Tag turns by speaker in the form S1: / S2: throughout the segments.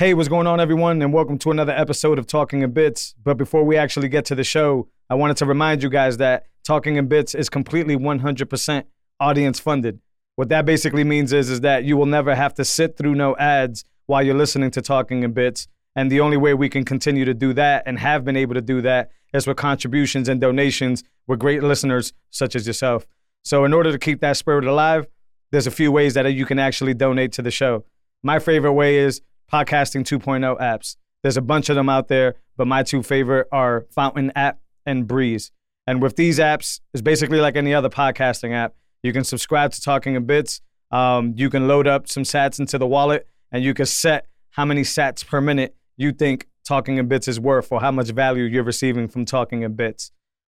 S1: Hey, what's going on, everyone? And welcome to another episode of Talking in Bits. But before we actually get to the show, I wanted to remind you guys that Talking in Bits is completely 100% audience funded. What that basically means is, is that you will never have to sit through no ads while you're listening to Talking in Bits. And the only way we can continue to do that and have been able to do that is with contributions and donations with great listeners such as yourself. So, in order to keep that spirit alive, there's a few ways that you can actually donate to the show. My favorite way is podcasting 2.0 apps. There's a bunch of them out there, but my two favorite are Fountain app and Breeze. And with these apps, it's basically like any other podcasting app. You can subscribe to Talking in Bits. Um, you can load up some sats into the wallet, and you can set how many sats per minute you think Talking in Bits is worth or how much value you're receiving from Talking in Bits.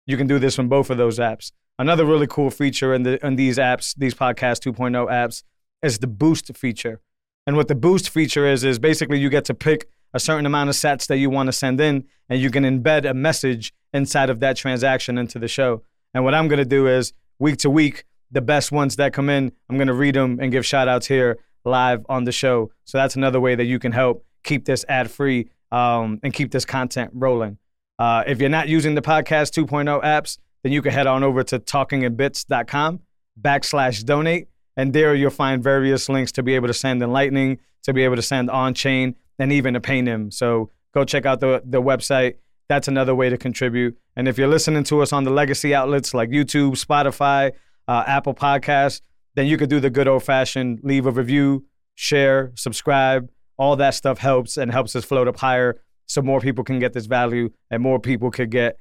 S1: You can do this from both of those apps. Another really cool feature in, the, in these apps, these Podcast 2.0 apps, is the Boost feature. And what the boost feature is, is basically you get to pick a certain amount of sats that you want to send in, and you can embed a message inside of that transaction into the show. And what I'm going to do is week to week, the best ones that come in, I'm going to read them and give shout outs here live on the show. So that's another way that you can help keep this ad free um, and keep this content rolling. Uh, if you're not using the podcast 2.0 apps, then you can head on over to talkinginbits.com backslash donate and there you'll find various links to be able to send in Lightning, to be able to send on chain, and even to PayNym. So go check out the, the website. That's another way to contribute. And if you're listening to us on the legacy outlets like YouTube, Spotify, uh, Apple Podcasts, then you could do the good old fashioned leave a review, share, subscribe. All that stuff helps and helps us float up higher so more people can get this value and more people could get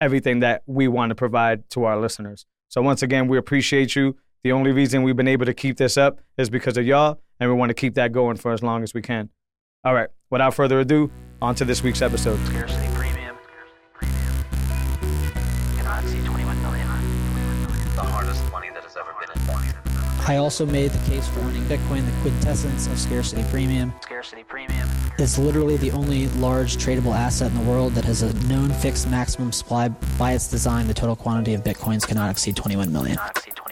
S1: everything that we want to provide to our listeners. So once again, we appreciate you. The only reason we've been able to keep this up is because of y'all, and we want to keep that going for as long as we can. All right, without further ado, on to this week's episode.
S2: Scarcity premium. Cannot see 21 million.
S3: the hardest money that has ever been.
S4: I also made the case for owning Bitcoin, the quintessence of scarcity premium.
S2: Scarcity premium.
S4: It's literally the only large tradable asset in the world that has a known fixed maximum supply. By its design, the total quantity of Bitcoins cannot exceed 21 million.
S2: Cannot exceed 21 million.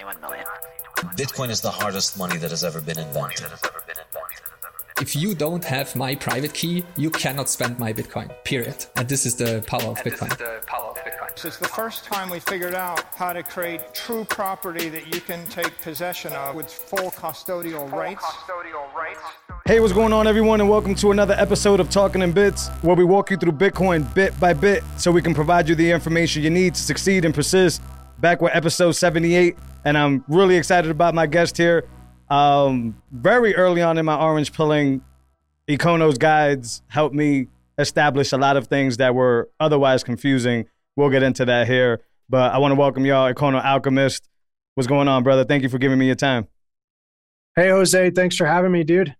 S3: Bitcoin is the hardest money that has ever been invented.
S5: If you don't have my private key, you cannot spend my Bitcoin. Period. And this is the power of Bitcoin.
S6: So it's the first time we figured out how to create true property that you can take possession of with full custodial rights.
S1: Hey, what's going on, everyone, and welcome to another episode of Talking in Bits, where we walk you through Bitcoin bit by bit so we can provide you the information you need to succeed and persist. Back with episode 78, and I'm really excited about my guest here. Um, very early on in my orange pilling, Econo's guides helped me establish a lot of things that were otherwise confusing. We'll get into that here, but I want to welcome y'all, Econo Alchemist. What's going on, brother? Thank you for giving me your time.
S7: Hey Jose, thanks for having me, dude.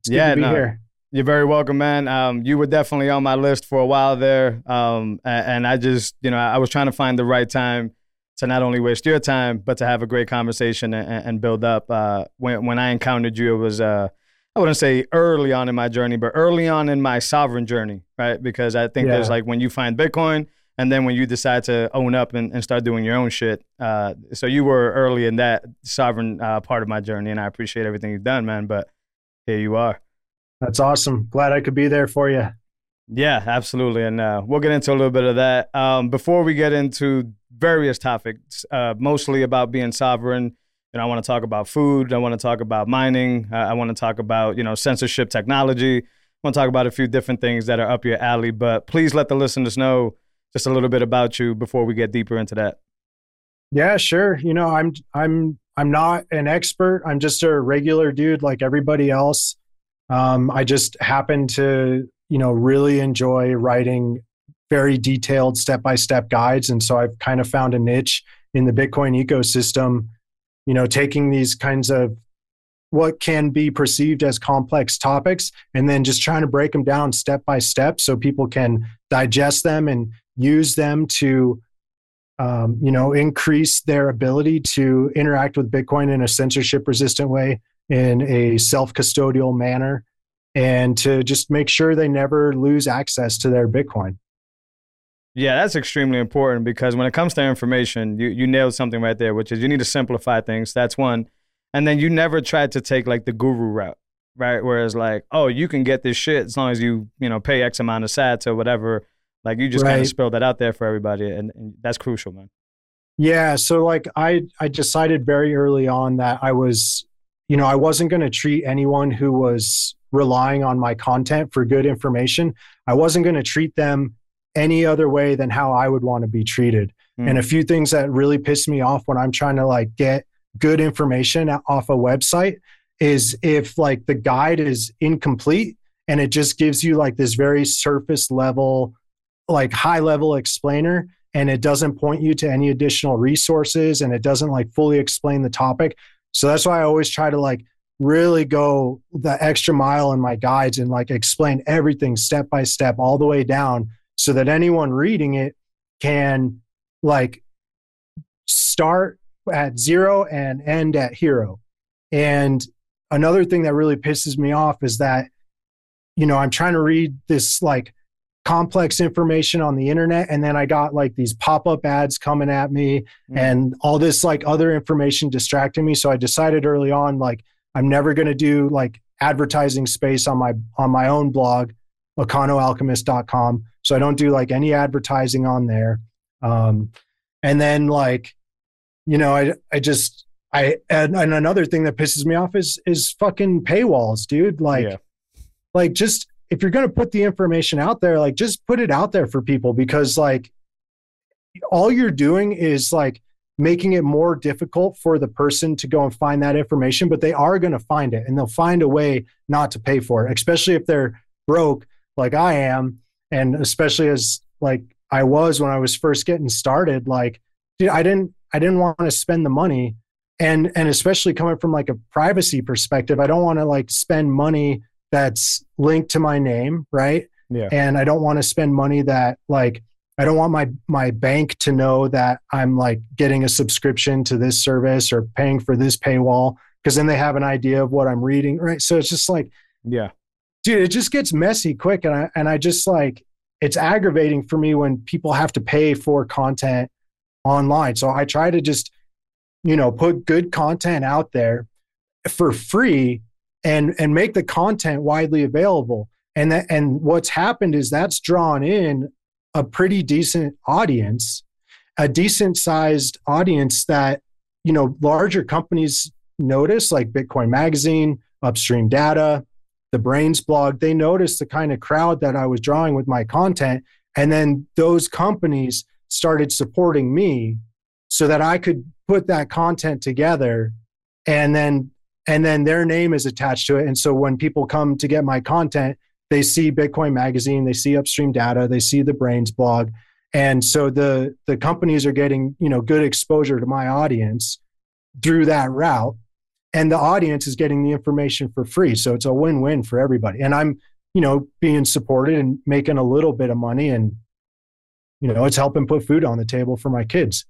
S7: It's good
S1: Yeah,
S7: to be
S1: no.
S7: here.
S1: You're very welcome, man. Um, you were definitely on my list for a while there, um, a- and, I just, you know, I was trying to find the right time to not only waste your time, but to have a great conversation and, and build up. Uh, when when I encountered you, it was, uh, I wouldn't say early on in my journey, but early on in my sovereign journey, right? Because I think there's like when you find Bitcoin, and then when you decide to own up and, and start doing your own shit. Uh, so you were early in that sovereign uh, part of my journey, and I appreciate everything you've done, man. But here you are.
S7: That's awesome. Glad I could be there for you.
S1: Yeah, absolutely. And uh, we'll get into a little bit of that. Um, before we get into various topics, uh, mostly about being sovereign, you know, I want to talk about food. I want to talk about mining. Uh, I want to talk about, you know, censorship technology. I want to talk about a few different things that are up your alley. But please let the listeners know just a little bit about you before we get deeper into that.
S7: Yeah, sure. You know, I'm I'm I'm not an expert. I'm just a regular dude like everybody else. Um, I just happen to, you know, really enjoy writing very detailed step-by-step guides, and so I've kind of found a niche in the Bitcoin ecosystem. You know, taking these kinds of what can be perceived as complex topics and then just trying to break them down step by step so people can digest them and use them to um, you know increase their ability to interact with bitcoin in a censorship resistant way in a self-custodial manner and to just make sure they never lose access to their bitcoin
S1: Yeah, that's extremely important because when it comes to information, you, you nailed something right there, which is you need to simplify things. That's one. And then you never tried to take like the guru route, right? Whereas like, oh, you can get this shit as long as you you know pay X amount of sats or whatever. Like you just kind of spelled that out there for everybody, and, and that's crucial, man.
S7: Yeah, so like I I decided very early on that I was you know, I wasn't going to treat anyone who was relying on my content for good information. I wasn't going to treat them any other way than how I would want to be treated.
S1: Mm.
S7: And a few things that really piss me off when I'm trying to like get good information off a website is if like the guide is incomplete and it just gives you like this very surface level like high level explainer and it doesn't point you to any additional resources and it doesn't like fully explain the topic. So that's why I always try to like really go the extra mile in my guides and like explain everything step by step all the way down so that anyone reading it can like start at zero and end at hero. And another thing that really pisses me off is that you know, I'm trying to read this like complex information on the internet and then I got like these pop-up ads coming at me
S1: Mm.
S7: and all this like other information distracting me so I decided early on like I'm never going to do like advertising space on my on my own blog econoalchemist.com so I don't do like any advertising on there. Um and then like you know I I just I and, and another thing that pisses me off is is fucking paywalls dude. Like
S1: Yeah.
S7: like just if you're going to put the information out there like just put it out there for people because like all you're doing is like making it more difficult for the person to go and find that information but they are going to find it and they'll find a way not to pay for it especially if they're broke like i am and especially as like i was when i was first getting started like dude i didn't i didn't want to spend the money and and especially coming from like a privacy perspective i don't want to like spend money that's linked to my name right
S1: Yeah.
S7: and i don't want to spend money that like i don't want my my bank to know that i'm like getting a subscription to this service or paying for this paywall because then they have an idea of what i'm reading right? So it's just like
S1: Yeah.
S7: dude it just gets messy quick and i and i just like it's aggravating for me when people have to pay for content online. So i try to just you know put good content out there for free and and make the content widely available. And that and what's happened is that's drawn in a pretty decent audience a decent sized audience that you know larger companies notice like bitcoin magazine upstream data the Braiins blog they noticed the kind of crowd that i was drawing with my content. And then those companies started supporting me so that i could put that content together and then and then their name is attached to it. And so when people come to get my content they see bitcoin magazine they see upstream data they see the Braiins blog. And so the the companies are getting you know good exposure to my audience through that route. And the audience is getting the information for free. So it's a win-win for everybody. And i'm you know being supported and making a little bit of money and you know it's helping put food on the table for my kids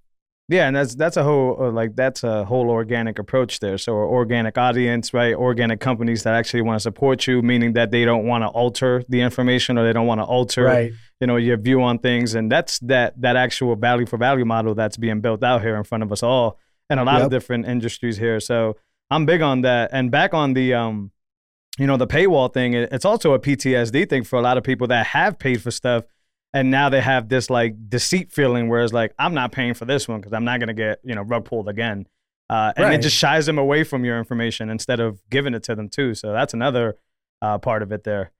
S1: Yeah, and that's that's a whole uh, like that's a whole organic approach there. So, organic audience, right? Organic companies that actually want to support you, meaning that they don't want to alter the information or they don't want to alter,
S7: right
S1: you know, your view on things. And that's that that actual value for value model that's being built out here in front of us all, and a lot of different industries here. So, I'm big on that. And back on the um, you know, the paywall thing, it's also a PTSD thing for a lot of people that have paid for stuff and now they have this like deceit feeling where it's like i'm not paying for this one because i'm not going to get you know rug pulled again. Uh, and it just shies them away from your information instead of giving it to them too. So that's another uh, part of it there.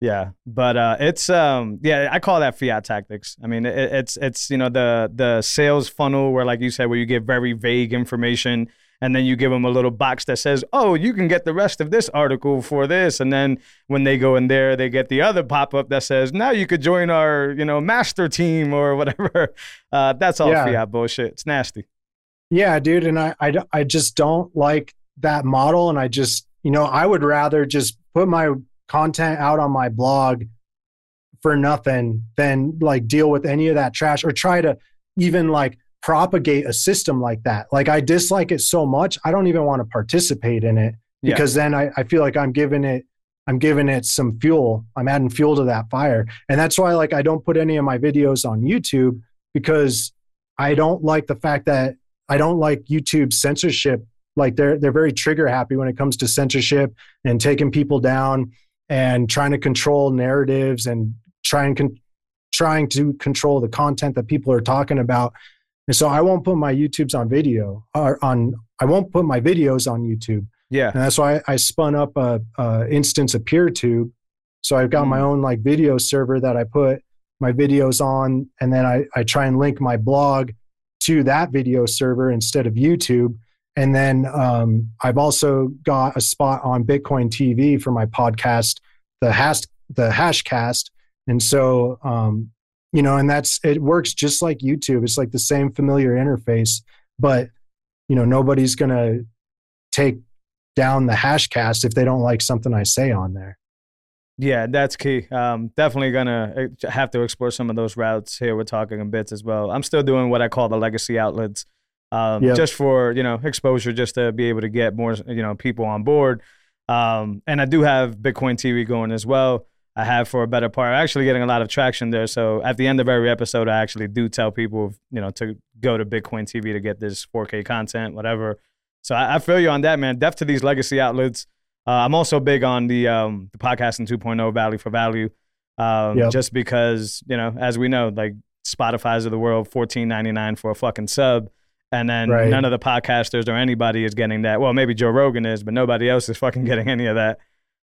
S1: Yeah but uh, it's um yeah i call that fiat tactics. I mean it, it's it's you know the the sales funnel where like you said where you give very vague information and then you give them a little box that says, "Oh, you can get the rest of this article for this." And then when they go in there, they get the other pop up that says, "Now you could join our, you know, master team or whatever." Uh, that's all
S7: Yeah.
S1: fiat bullshit. It's nasty.
S7: Yeah, dude, and I, I just don't like that model, and I just you know I would rather just put my content out on my blog for nothing than like deal with any of that trash or try to even like propagate a system like that. Like I dislike it so much, I don't even want to participate in it
S1: Yeah.
S7: because then I, I feel like I'm giving it I'm giving it some fuel. I'm adding fuel to that fire. And that's why like I don't put any of my videos on YouTube because I don't like the fact that I don't like YouTube censorship Like they're they're very trigger happy when it comes to censorship and taking people down and trying to control narratives and trying con- trying to control the content that people are talking about. And so I won't put my YouTubes on video or on I won't put my videos on YouTube.
S1: Yeah.
S7: And that's why I spun up a, a instance of PeerTube. So I've got my
S1: Mm.
S7: own like video server that I put my videos on, and then I, I try and link my blog to that video server instead of YouTube. And then um, I've also got a spot on Bitcoin TV for my podcast, the hash the Hashcast. And so um, you know, and that's it works just like YouTube. It's like the same familiar interface, but you know, nobody's gonna take down the Hashcast if they don't like something I say on there.
S1: Yeah, that's key. Um, definitely gonna uh, have to explore some of those routes here. We're talking in bits as well. I'm still doing what I call the legacy outlets, um,
S7: Yep.
S1: just for you know exposure, just to be able to get more you know people on board. Um, and I do have Bitcoin TV going as well. I have for a better part. I'm actually getting a lot of traction there. So at the end of every episode, I actually do tell people you know to go to Bitcoin TV to get this 4K content, whatever. So I, I feel you on that, man. Def to these legacy outlets. Uh, I'm also big on the um, the podcasting 2.0 value for value, um,
S7: Yep.
S1: just because you know, as we know, like Spotify's of the world, 14.99 for a fucking sub, and then
S7: Right.
S1: none of the podcasters or anybody is getting that. Well, maybe Joe Rogan is, but nobody else is fucking getting any of that.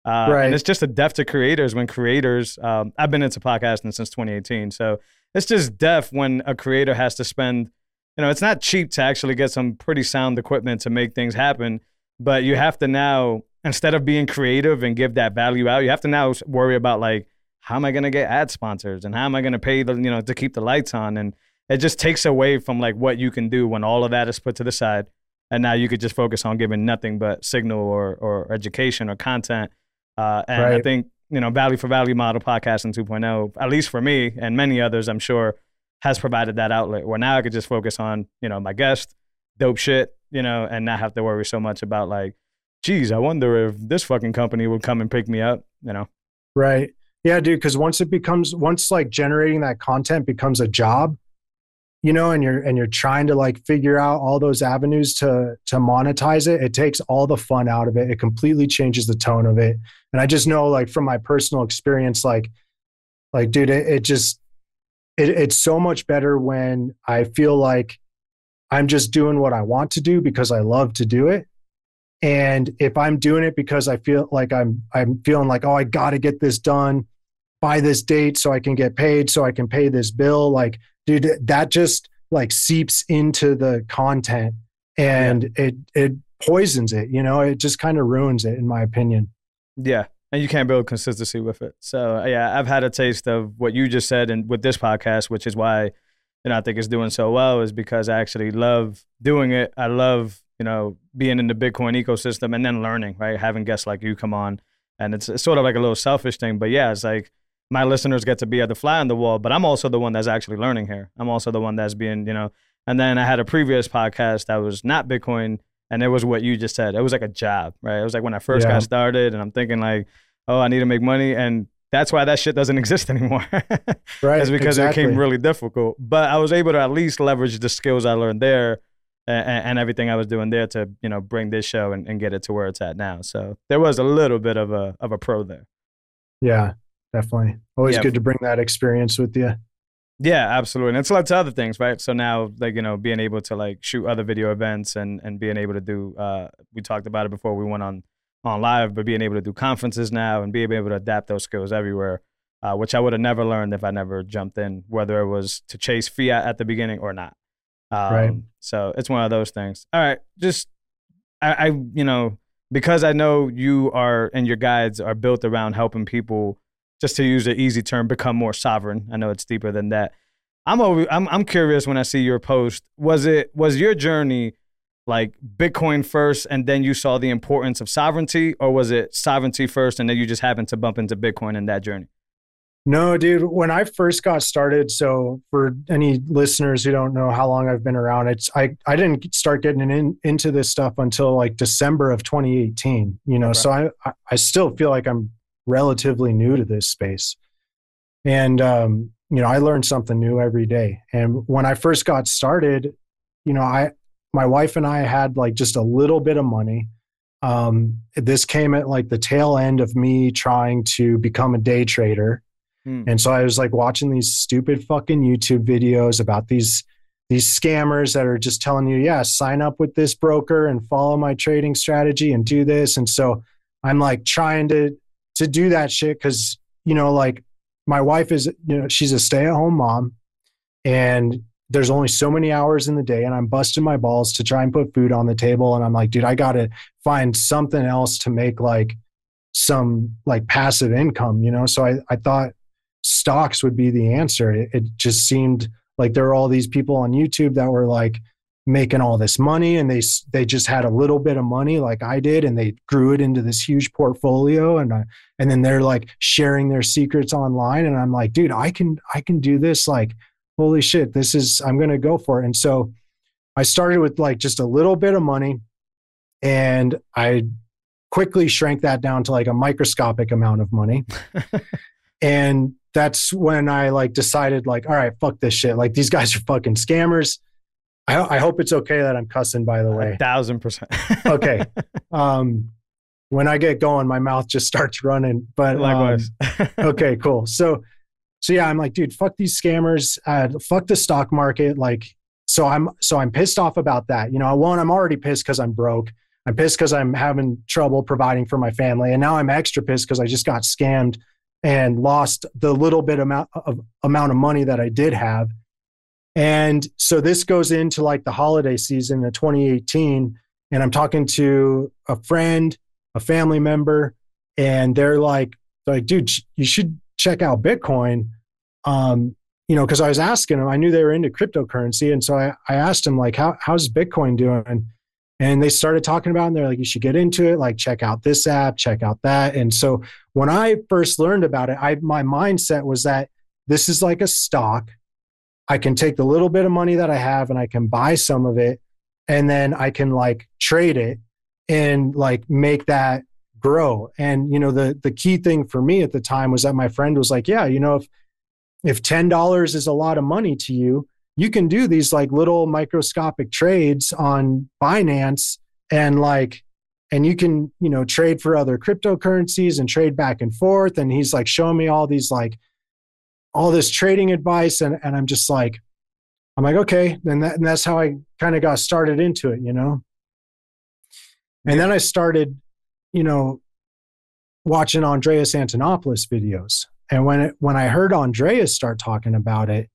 S1: Uh,
S7: Right.
S1: And it's just a deaf to creators when creators. Um, I've been into podcasting since 2018, so it's just deaf when a creator has to spend. You know, it's not cheap to actually get some pretty sound equipment to make things happen, but you have to now instead of being creative and give that value out, you have to now worry about like how am I going to get ad sponsors and how am I going to pay the you know to keep the lights on and it just takes away from like what you can do when all of that is put to the side and now you could just focus on giving nothing but signal or or education or content uh, and I think you know value for value model podcasting 2.0 at least for me and many others I'm sure has provided that outlet where now I could just focus on you know my guest dope shit you know and not have to worry so much about like geez, I wonder if this fucking company would come and pick me up, you know?
S7: Right. Yeah, dude. Because once it becomes, once like generating that content becomes a job, you know, and you're and you're trying to like figure out all those avenues to to monetize it, it takes all the fun out of it. It completely changes the tone of it. And I just know, like from my personal experience, like, like, dude, it, it just it, it's so much better when I feel like I'm just doing what I want to do because I love to do it and if i'm doing it because i feel like i'm i'm feeling like oh i got to get this done by this date so i can get paid so i can pay this bill like dude that just like seeps into the content and it it poisons it you know it just kind of ruins it in my opinion
S1: Yeah. And you can't build consistency with it. So, uh, yeah, I've had a taste of what you just said and with this podcast, which is why, you know, I think it's doing so well, is because I actually love doing it. I love, you know, being in the Bitcoin ecosystem and then learning, right? Having guests like you come on. And it's, it's sort of like a little selfish thing. But yeah, it's like my listeners get to be at the fly on the wall, but I'm also the one that's actually learning here. I'm also the one that's being, you know, and then I had a previous podcast that was not Bitcoin, and it was what you just said. It was like a job, right? It was like when I first
S7: Yeah.
S1: got started, and I'm thinking like, oh, I need to make money, and that's why that shit doesn't exist anymore.
S7: right
S1: it's because
S7: exactly.
S1: it became really difficult. But I was able to at least leverage the skills I learned there. And, and everything I was doing there to you know bring this show and, and get it to where it's at now. So there was a little bit of a of a pro there.
S7: yeah definitely always
S1: Yeah.
S7: good to bring that experience with you
S1: Yeah, absolutely. And it's led to other things, right? So now, like, you know, being able to like shoot other video events and and being able to do uh we talked about it before we went on on live, but being able to do conferences now and being able to adapt those skills everywhere, uh, which I would have never learned if I never jumped in, whether it was to chase fiat at the beginning or not. Um,
S7: Right.
S1: So it's one of those things. All right, just I, I you know because I know you are and your guides are built around helping people just to use an easy term, become more sovereign. I know it's deeper than that. I'm always, I'm I'm curious when I see your post. Was it was your journey like Bitcoin first, and then you saw the importance of sovereignty, or was it sovereignty first, and then you just happened to bump into Bitcoin in that journey?
S7: No, dude. When I first got started, so for any listeners who don't know how long I've been around, it's I I didn't start getting in, into this stuff until like December of 2018. You know,
S1: Okay.
S7: so I- I still feel like I'm relatively new to this space, and um, you know, I learn something new every day. And when I first got started, you know, I my wife and I had like just a little bit of money. Um, this came at like the tail end of me trying to become a day trader.
S1: Hmm.
S7: And so I was like watching these stupid fucking YouTube videos about these these scammers that are just telling you, yeah, sign up with this broker and follow my trading strategy and do this. And so I'm like trying to to do that shit because you know, like my wife is, you know, she's a stay-at-home mom and there's only so many hours in the day and I'm busting my balls to try and put food on the table. And I'm like, dude, I gotta find something else to make like some like passive income, you know? So I, I thought stocks would be the answer. It, it just seemed like there were all these people on YouTube that were like making all this money and they they just had a little bit of money like I did and they grew it into this huge portfolio and I, and then they're like sharing their secrets online and I'm like dude I can I can do this like holy shit this is I'm going to go for it and so I started with like just a little bit of money and I quickly shrank that down to like a microscopic amount of money and that's when I like decided like, all right, fuck this shit. Like these guys are fucking scammers. I, I hope it's okay that I'm cussing by the
S1: A
S7: way.
S1: thousand percent.
S7: Okay. Um, when I get going, my mouth just starts running. But um, okay, cool. So, so yeah, I'm like, dude, fuck these scammers. Uh, fuck the stock market. Like, so I'm so I'm pissed off about that. You know, one, I'm already pissed because I'm broke. I'm pissed because I'm having trouble providing for my family, and now I'm extra pissed because I just got scammed and lost the little bit amount of amount of money that I did have. And so this goes into like the holiday season of 2018, and I'm talking to a friend, a family member, and they're like, they're like, dude, you should check out Bitcoin. Um, you know, because I was asking them, I knew they were into cryptocurrency, and so I, I asked them like, how how's Bitcoin doing? And they started talking about, it, and they're like, you should get into it. Like, check out this app, check out that. And so when I first learned about it, I my mindset was that this is like a stock. I can take the little bit of money that I have and I can buy some of it, and then I can like trade it and like make that grow. And you know, the the key thing for me at the time was that my friend was like, yeah, you know, if if ten dollars is a lot of money to you, you can do these like little microscopic trades on Binance and like and you can you know trade for other cryptocurrencies and trade back and forth and he's like showing me all these like all this trading advice and and I'm just like I'm like okay and, that, and that's how I kind of got started into it you know and then I started you know watching Andreas Antonopoulos videos and when it, when I heard Andreas start talking about it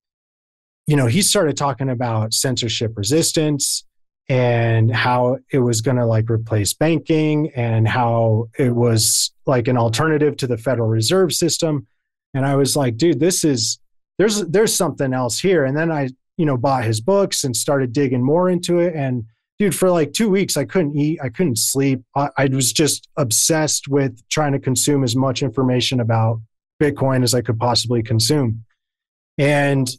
S7: you know, he started talking about censorship resistance and how it was going to like replace banking and how it was like an alternative to the Federal Reserve System. And I was like, dude, this is there's there's something else here. And then I, you know, bought his books and started digging more into it. And dude, for like two weeks, I couldn't eat, I couldn't sleep. I, I was just obsessed with trying to consume as much information about Bitcoin as I could possibly consume. And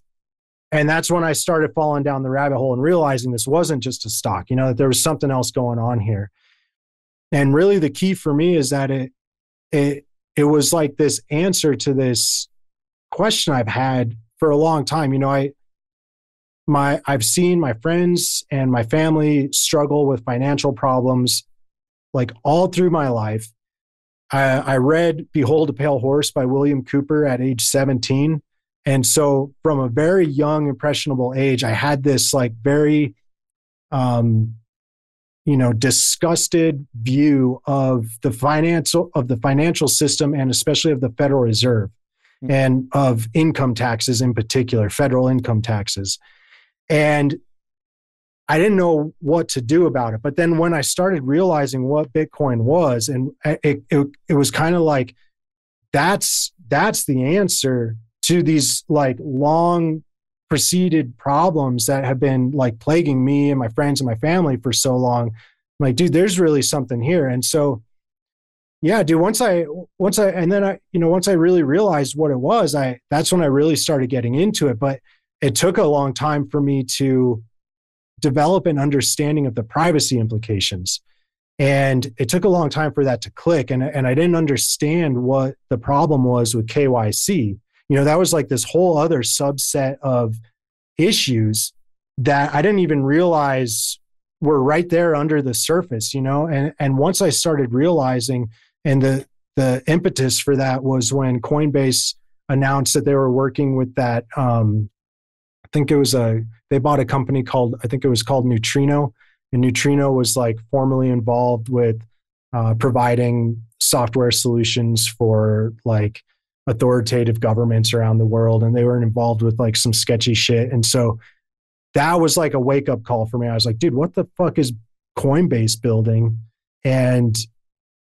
S7: and that's when I started falling down the rabbit hole and realizing this wasn't just a stock, you know, that there was something else going on here. And really the key for me is that it it it was like this answer to this question I've had for a long time. You know, I my I've seen my friends and my family struggle with financial problems like all through my life. I, I read Behold a Pale Horse by William Cooper at age 17 and so from a very young impressionable age i had this like very um you know disgusted view of the financial of the financial system and especially of the federal reserve
S1: Mm.
S7: and of income taxes in particular federal income taxes and i didn't know what to do about it but then when i started realizing what bitcoin was and it it, it was kind of like that's that's the answer to these like long preceded problems that have been like plaguing me and my friends and my family for so long. I'm like, dude, there's really something here. And so, yeah, dude, once I, once I, and then I, you know, once I really realized what it was, I, that's when I really started getting into it. But it took a long time for me to develop an understanding of the privacy implications. And it took a long time for that to click. And, and I didn't understand what the problem was with KYC you know that was like this whole other subset of issues that i didn't even realize were right there under the surface, you know. And and once I started realizing, and the the impetus for that was when Coinbase announced that they were working with that. Um, I think it was a they bought a company called I think it was called Neutrino, and Neutrino was like formerly involved with uh, providing software solutions for like authoritative governments around the world and they were involved with like some sketchy shit. And so that was like a wake up call for me. I was like dude what the fuck is coinbase building? And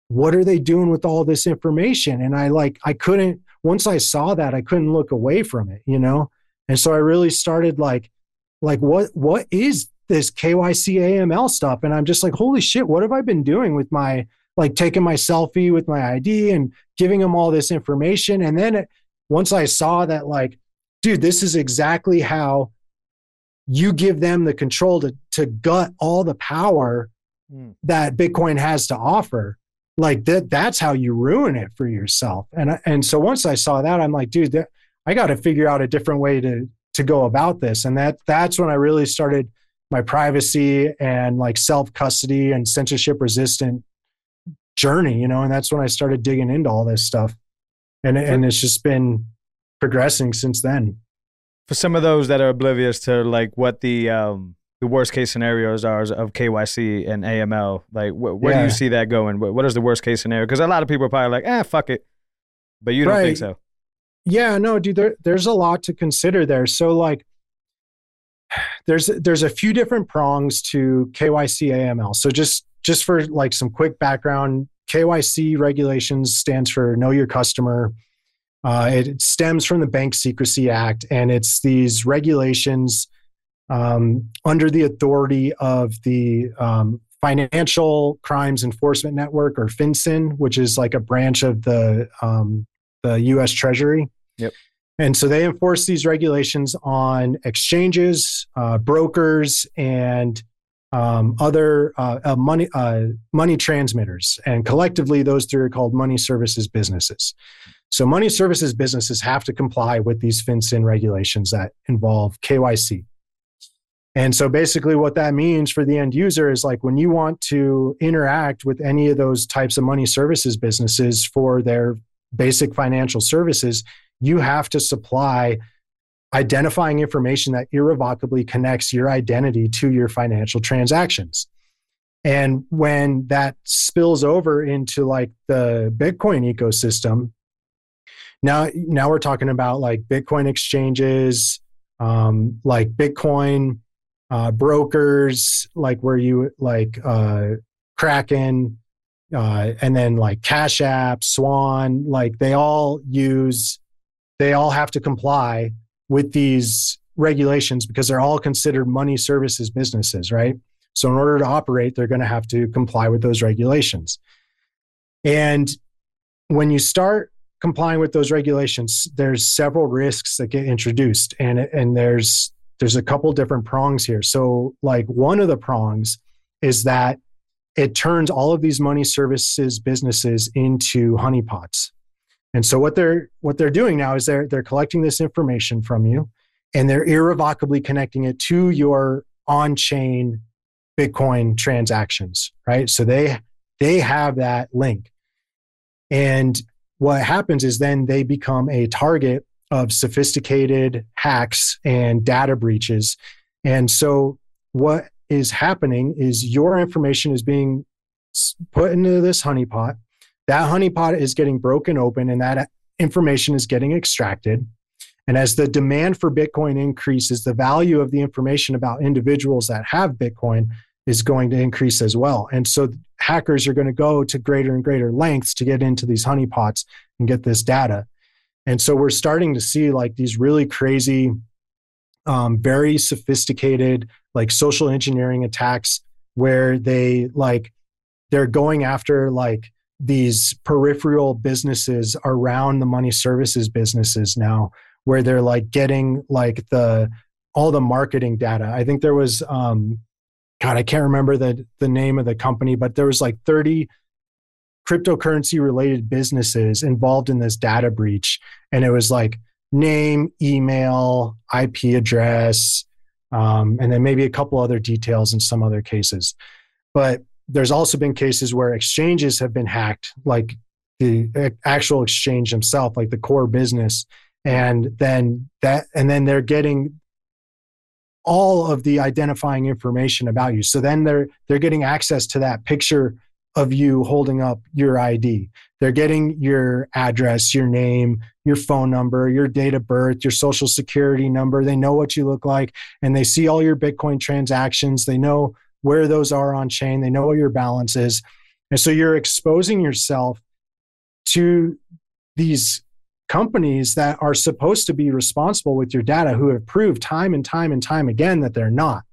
S7: what are they doing with all this information? And i like i couldn't once i saw that i couldn't look away from it you know? And so i really started like like what what is this kyc aml stuff? And i'm just like holy shit what have i been doing with my like taking my selfie with my ID and giving them all this information. And then it, once I saw that, like, dude, this is exactly how you give them the control to, to gut all the power mm. that Bitcoin has to offer. Like that, that's how you ruin it for yourself. And and so once I saw that, I'm like, dude, that, I got to figure out a different way to to go about this. And that that's when I really started my privacy and like self custody and censorship resistant journey, you know, and that's when I started digging into all this stuff. And and it's just been progressing since then.
S1: For some of those that are oblivious to like what the um the worst case scenarios are of KYC and AML, like wh- where yeah. do you see that going? what is the worst case scenario? Because a lot of people are probably like, "Ah, fuck it," but you don't right. think so.
S7: Yeah, no, dude. There, there's a lot to consider there. So like, there's there's a few different prongs to KYC AML. So just just for like some quick background, KYC regulations stands for Know Your Customer. Uh, it stems from the Bank Secrecy Act, and it's these regulations um, under the authority of the um, Financial Crimes Enforcement Network, or FinCEN, which is like a branch of the um, the U.S. Treasury.
S1: Yep.
S7: And so they enforce these regulations on exchanges, uh, brokers, and um, other uh, uh, money uh, money transmitters, and collectively those three are called money services businesses. So money services businesses have to comply with these FinCEN regulations that involve KYC. And so basically what that means for the end user is like when you want to interact with any of those types of money services businesses for their basic financial services, you have to supply identifying information that irrevocably connects your identity to your financial transactions. And when that spills over into like the Bitcoin ecosystem, now now we're talking about like Bitcoin exchanges, um, like Bitcoin uh, brokers, like where you like uh, Kraken, uh, and then like Cash App, Swan, like they all use, they all have to comply with these regulations because they're all considered money services businesses, right? So, in order to operate, they're going to have to comply with those regulations. And when you start complying with those regulations, there's several risks that get introduced, and and there's there's a couple different prongs here. So, like one of the prongs is that it turns all of these money services businesses into honeypots. And so what they're what they're doing now is they're they're collecting this information from you and they're irrevocably connecting it to your on-chain Bitcoin transactions, right? So they they have that link. And what happens is then they become a target of sophisticated hacks and data breaches. And so what is happening is your information is being put into this honeypot that honeypot is getting broken open and that information is getting extracted. And as the demand for Bitcoin increases, the value of the information about individuals that have Bitcoin is going to increase as well. And so hackers are going to go to greater and greater lengths to get into these honeypots and get this data. And so we're starting to see like these really crazy, um, very sophisticated, like social engineering attacks where they like, they're going after like these peripheral businesses around the money services businesses now where they're like getting like the all the marketing data i think there was um god i can't remember the the name of the company but there was like 30 cryptocurrency related businesses involved in this data breach and it was like name email ip address um, and then maybe a couple other details in some other cases. But there's also been cases where exchanges have been hacked, like the uh, actual exchange themselves, like the core business, and then that, and then they're getting all of the identifying information about you. So then they're they're getting access to that picture of you holding up your ID. They're getting your address, your name, your phone number, your date of birth, your social security number. They know what you look like and they see all your Bitcoin transactions. They know where those are on chain. They know what your balance is. And so you're exposing yourself to these companies that are supposed to be responsible with your data who have proved time and time and time again that they're not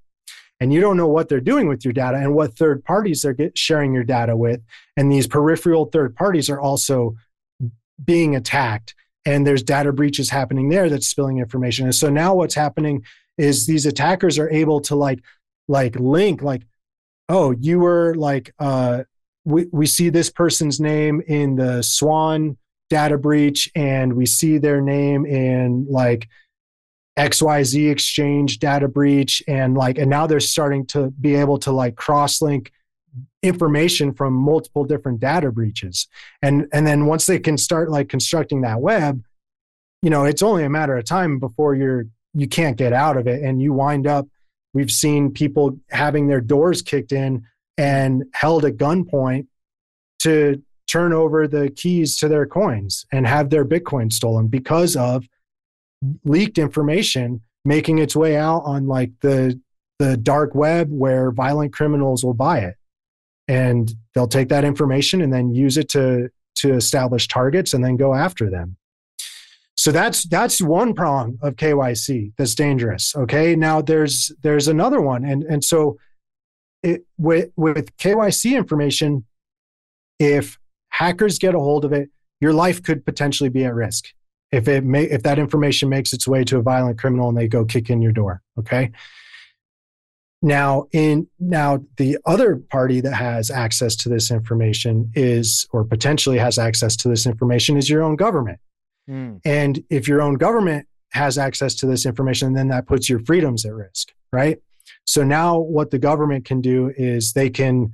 S7: and you don't know what they're doing with your data and what third parties they're sharing your data with and these peripheral third parties are also being attacked and there's data breaches happening there that's spilling information and so now what's happening is these attackers are able to like like link like oh you were like uh we, we see this person's name in the swan data breach and we see their name in like XYZ exchange data breach and like and now they're starting to be able to like cross link information from multiple different data breaches. And and then once they can start like constructing that web you know it's only a matter of time before you're you can't get out of it and you wind up we've seen people having their doors kicked in and held at gunpoint to turn over the keys to their coins and have their Bitcoin stolen because of leaked information making its way out on like the the dark web where violent criminals will buy it. And they'll take that information and then use it to to establish targets and then go after them so that's that's one prong of KYC that's dangerous okay now there's there's another one and and so it with with KYC information if hackers get a hold of it, your life could potentially be at risk if it may if that information makes its way to a violent criminal and they go kick in your door. Okay. Now, in now the other party that has access to this information is, or potentially has access to this information, is your own government. Mm. And if your own government has access to this information, then that puts your freedoms at risk, right? So now what the government can do is they can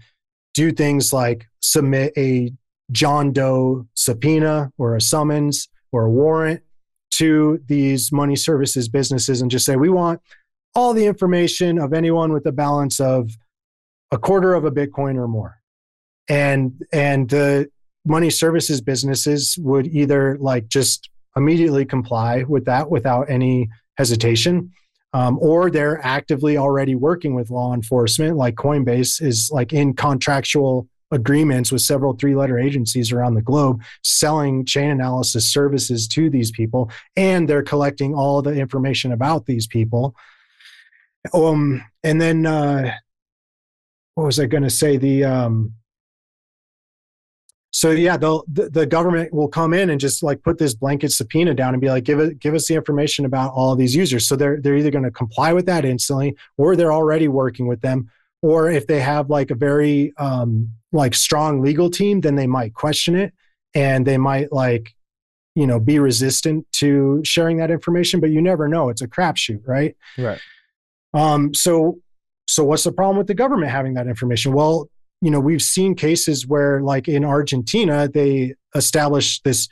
S7: do things like submit a John Doe subpoena or a summons or a warrant to these money services businesses and just say, we want all the information of anyone with a balance of a quarter of a Bitcoin or more. And, and the money services businesses would either like just immediately comply with that without any hesitation. Um, or they're actively already working with law enforcement, like Coinbase is like in contractual agreements with several three letter agencies around the globe selling chain analysis services to these people and they're collecting all the information about these people um and then uh what was i going to say the um so yeah the, the government will come in and just like put this blanket subpoena down and be like give it give us the information about all these users. So they're they're either going to comply with that instantly or they're already working with them. Or if they have like a very um, like strong legal team then they might question it and they might like you know be resistant to sharing that information. But you never know. It's a crapshoot right?
S1: Right.
S7: Um so so what's the problem with the government having that information? Well you know we've seen cases where like in argentina they established this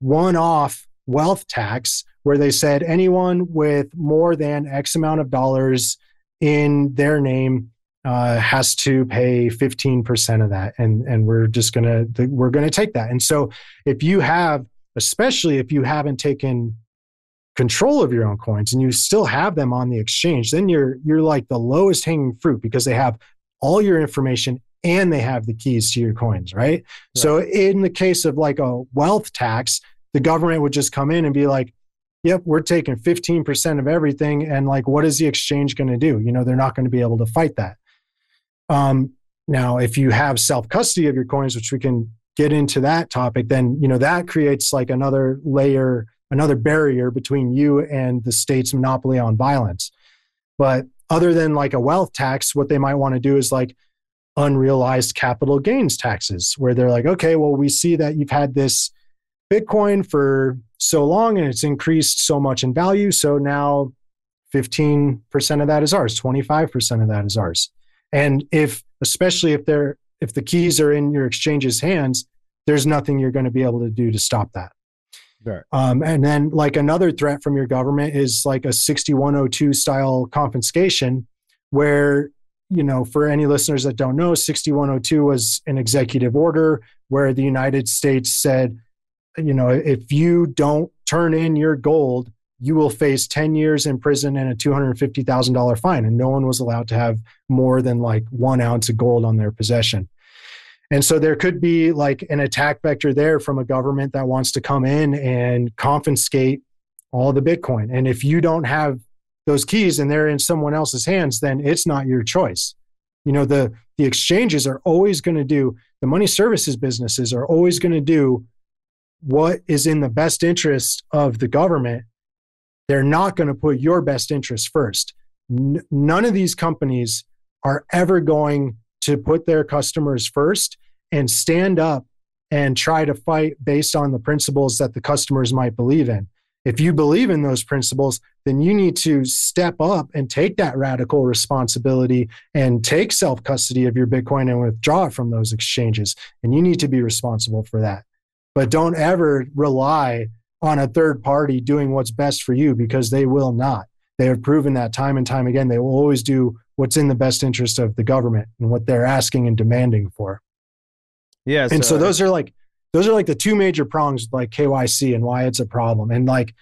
S7: one-off wealth tax where they said anyone with more than x amount of dollars in their name uh, has to pay 15% of that. And and we're just gonna we're gonna take that. And so if you have especially if you haven't taken control of your own coins and you still have them on the exchange then you're you're like the lowest hanging fruit because they have all your information and they have the keys to your coins right? right so in the case of like a wealth tax the government would just come in and be like yep we're taking 15% of everything and like what is the exchange going to do you know they're not going to be able to fight that um, now, if you have self custody of your coins, which we can get into that topic, then you know that creates like another layer, another barrier between you and the state's monopoly on violence. But other than like a wealth tax, what they might want to do is like unrealized capital gains taxes, where they're like, okay, well, we see that you've had this Bitcoin for so long and it's increased so much in value. So now 15% of that is ours, 25% of that is ours. And if, especially if they're, if the keys are in your exchange's hands, there's nothing you're going to be able to do to stop that.
S1: Right.
S7: Um, and then, like another threat from your government is like a 6102 style confiscation, where, you know, for any listeners that don't know, 6102 was an executive order where the United States said, you know, if you don't turn in your gold, you will face 10 years in prison and a $250,000 fine. And no one was allowed to have more than like one ounce of gold on their possession. And so there could be like an attack vector there from a government that wants to come in and confiscate all the Bitcoin. And if you don't have those keys and they're in someone else's hands, then it's not your choice. You know, the the exchanges are always going to do, the money services businesses are always going to do what is in the best interest of the government. They're not going to put your best interest first. N- none of these companies are ever going to put their customers first and stand up and try to fight based on the principles that the customers might believe in. If you believe in those principles, then you need to step up and take that radical responsibility and take self custody of your Bitcoin and withdraw it from those exchanges. And you need to be responsible for that. But don't ever rely on a third party doing what's best for you because they will not. They have proven that time and time again. They will always do what's in the best interest of the government and what they're asking and demanding for.
S1: Yeah.
S7: And so uh, those are like those are like the two major prongs like KYC and why it's a problem. And like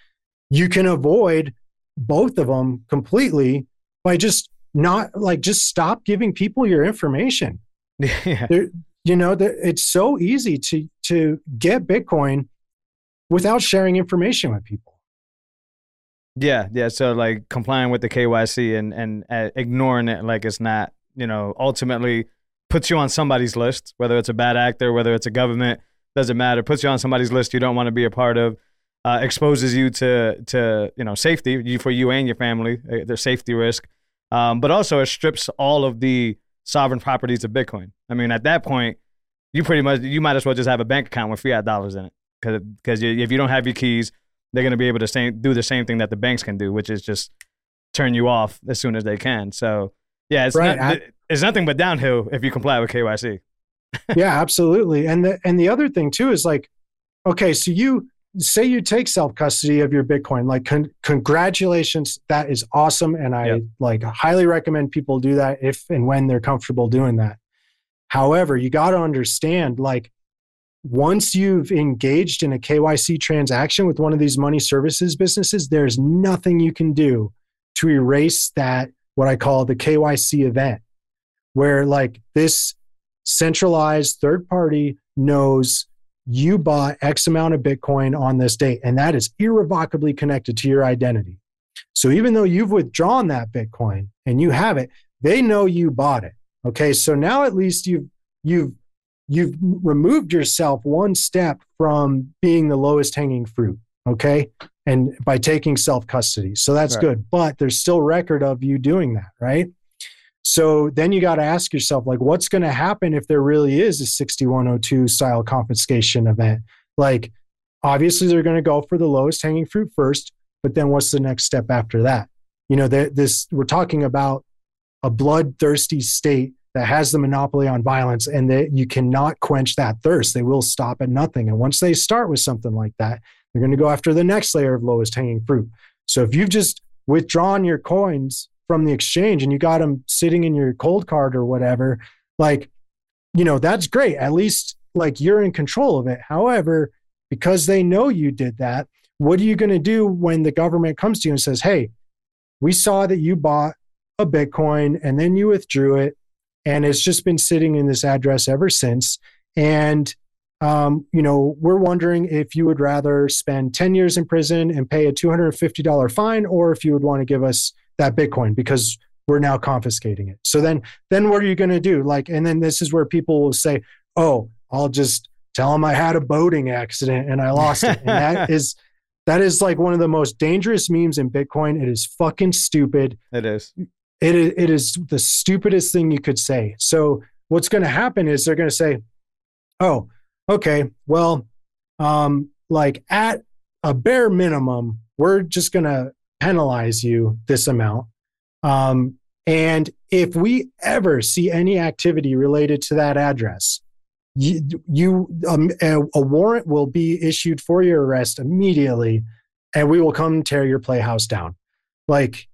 S7: you can avoid both of them completely by just not like just stop giving people your information.
S1: yeah.
S7: There, you know, that it's so easy to to get Bitcoin without sharing information with people.
S1: Yeah, yeah. So like complying with the KYC and and uh, ignoring it like it's not, you know, ultimately puts you on somebody's list, whether it's a bad actor, whether it's a government, doesn't matter. Puts you on somebody's list you don't want to be a part of. Uh, exposes you to to you know safety you, for you and your family, uh, the safety risk. Um, but also it strips all of the sovereign properties of Bitcoin. I mean, at that point, you pretty much you might as well just have a bank account with fiat dollars in it, because because if you don't have your keys, they're going to be able to say, do the same thing that the banks can do, which is just turn you off as soon as they can. So yeah, it's
S7: Right,
S1: not,
S7: I-
S1: it's nothing but downhill if you comply with KYC.
S7: Yeah, absolutely. And the and the other thing too is like, okay, so you say you take self custody of your Bitcoin. Like, con- congratulations, that is awesome, and I
S1: Yeah.
S7: like highly recommend people do that if and when they're comfortable doing that. However, you got to understand, like, once you've engaged in a KYC transaction with one of these money services businesses, there's nothing you can do to erase that what I call the KYC event, where like this centralized third party knows you bought X amount of Bitcoin on this date, and that is irrevocably connected to your identity. So even though you've withdrawn that Bitcoin and you have it, they know you bought it. Okay, so now at least you've you've you've removed yourself one step from being the lowest hanging fruit. Okay, and by taking self custody, so that's
S1: Right.
S7: good. But there's still record of you doing that, right? So then you got to ask yourself, like, what's going to happen if there really is a 6102 style confiscation event? Like, obviously, they're going to go for the lowest hanging fruit first, but then what's the next step after that? You know, this we're talking about a bloodthirsty state that has the monopoly on violence, and that you cannot quench that thirst. They will stop at nothing, and once they start with something like that, they're going to go after the next layer of lowest hanging fruit. So if you've just withdrawn your coins from the exchange and you got them sitting in your Coldcard or whatever, like, you know, that's great. At least like you're in control of it. However, because they know you did that, what are you going to do when the government comes to you and says, hey, we saw that you bought a Bitcoin and then you withdrew it, and it's just been sitting in this address ever since. And um, you know, we're wondering if you would rather spend 10 years in prison and pay a $250 fine, or if you would want to give us that Bitcoin because we're now confiscating it. So then, then what are you going to do? Like, and then this is where people will say, "Oh, I'll just tell them I had a boating accident and I lost it." And that is, that is like one of the most dangerous memes in Bitcoin. It is fucking stupid
S1: It is.
S7: it is, it is the stupidest thing you could say. So what's going to happen is they're going to say, "Oh, okay, well, um, like at a bare minimum, we're just going to penalize you this amount. Um, and if we ever see any activity related to that address, you, you um, a, a warrant will be issued for your arrest immediately, and we will come tear your playhouse down. Like,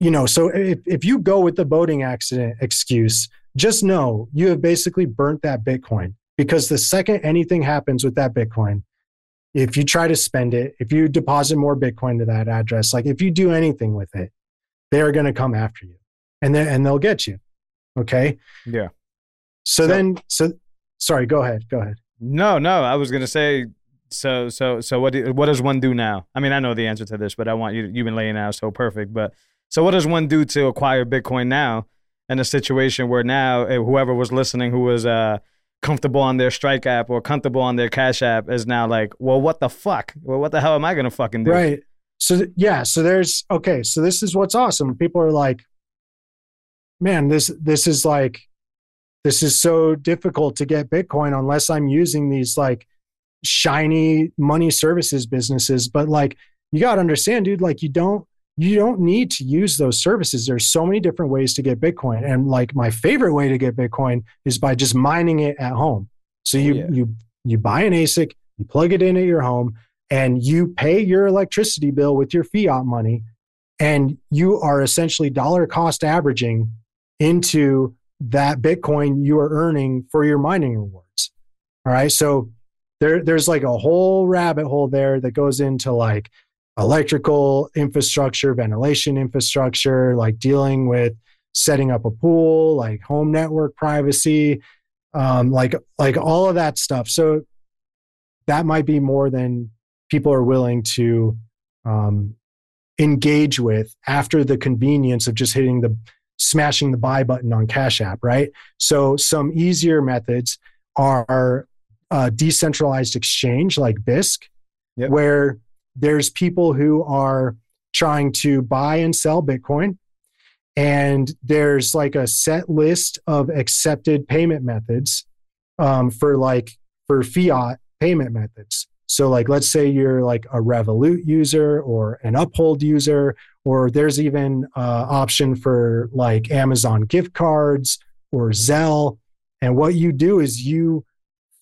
S7: you know, so if, if you go with the boating accident excuse, just know you have basically burnt that Bitcoin because the second anything happens with that Bitcoin, if you try to spend it, if you deposit more Bitcoin to that address, like if you do anything with it, they are going to come after you and then and they'll get you. Okay.
S1: Yeah.
S7: So,
S1: So-
S7: then, so sorry, go ahead. Go ahead.
S1: No, no. I was gonna say. So, so, so, what? Do, what does one do now? I mean, I know the answer to this, but I want you. You've been laying out so perfect. But so, what does one do to acquire Bitcoin now in a situation where now eh, whoever was listening, who was uh comfortable on their Strike app or comfortable on their Cash app, is now like, well, what the fuck? Well, what the hell am I gonna fucking do?
S7: Right. So yeah, so there's okay, so this is what's awesome. People are like, man, this this is like this is so difficult to get Bitcoin unless I'm using these like shiny money services businesses. But like you gotta understand, dude, like you don't you don't need to use those services. There's so many different ways to get Bitcoin. And like my favorite way to get Bitcoin is by just mining it at home. So oh, you
S1: yeah.
S7: you you buy an ASIC, you plug it in at your home, and you pay your electricity bill with your fiat money, and you are essentially dollar cost averaging into that Bitcoin you are earning for your mining rewards. All right. So there, there's like a whole rabbit hole there that goes into like electrical infrastructure, ventilation infrastructure, like dealing with setting up a pool, like home network privacy, um, like like all of that stuff. So that might be more than people are willing to um, engage with after the convenience of just hitting the smashing the buy button on Cash App, right? So some easier methods are uh, decentralized exchange like Bisq,
S1: Yep.
S7: where there's people who are trying to buy and sell Bitcoin. And there's like a set list of accepted payment methods um, for like for fiat payment methods. So like let's say you're like a Revolut user or an Uphold user, or there's even uh, option for like Amazon gift cards or Zelle. And what you do is you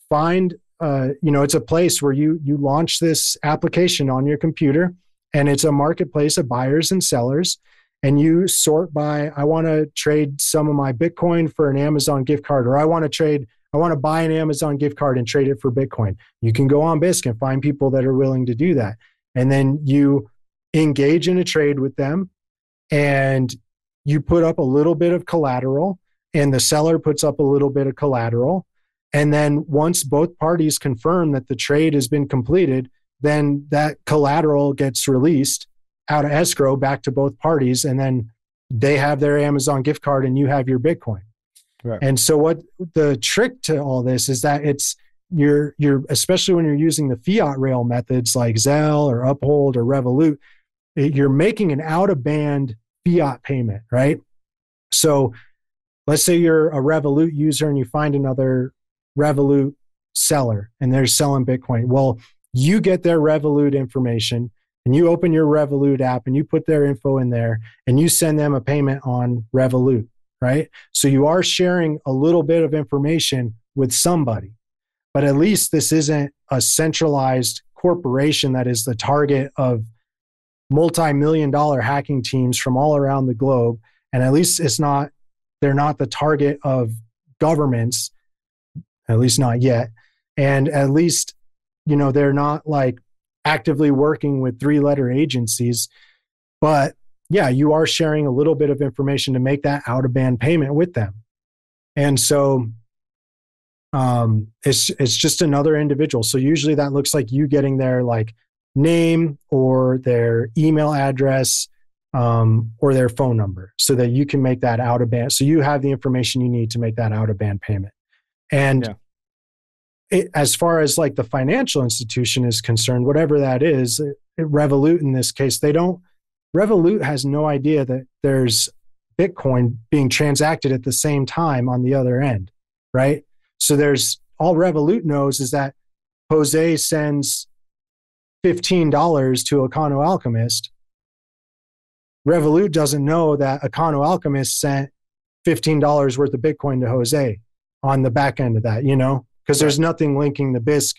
S7: find uh, you know it's a place where you you launch this application on your computer and it's a marketplace of buyers and sellers. And you sort by i want to trade some of my bitcoin for an amazon gift card or i want to trade i want to buy an amazon gift card and trade it for bitcoin. You can go on bisq and find people that are willing to do that. And then you engage in a trade with them and you put up a little bit of collateral and the seller puts up a little bit of collateral and then once both parties confirm that the trade has been completed, then that collateral gets released out of escrow back to both parties. And then they have their Amazon gift card and you have your Bitcoin.
S1: Right.
S7: And so what the trick to all this is that it's you're you're especially when you're using the fiat rail methods like Zelle or Uphold or Revolut, you're making an out of band fiat payment, right? So let's say you're a Revolut user and you find another Revolut seller and they're selling Bitcoin. Well, you get their Revolut information and you open your Revolut app and you put their info in there and you send them a payment on Revolut, right? So you are sharing a little bit of information with somebody. But at least this isn't a centralized corporation that is the target of multi million dollar hacking teams from all around the globe. And at least it's not, they're not the target of governments at least not yet. And at least, you know, they're not like actively working with three letter agencies. But yeah, you are sharing a little bit of information to make that out of band payment with them. And so um, it's it's just another individual. So usually that looks like you getting their like name or their email address um, or their phone number so that you can make that out of band. So you have the information you need to make that out of band payment. And
S1: Yeah.
S7: it, as far as like the financial institution is concerned, whatever that is, it, it- Revolut in this case, they don't, Revolut has no idea that there's Bitcoin being transacted at the same time on the other end, right? So there's all Revolut knows is that Jose sends $15 to Econoalchemist Revolut doesn't know that Econoalchemist sent $15 worth of Bitcoin to Jose on the back end of that, you know, because there's nothing linking the Bisq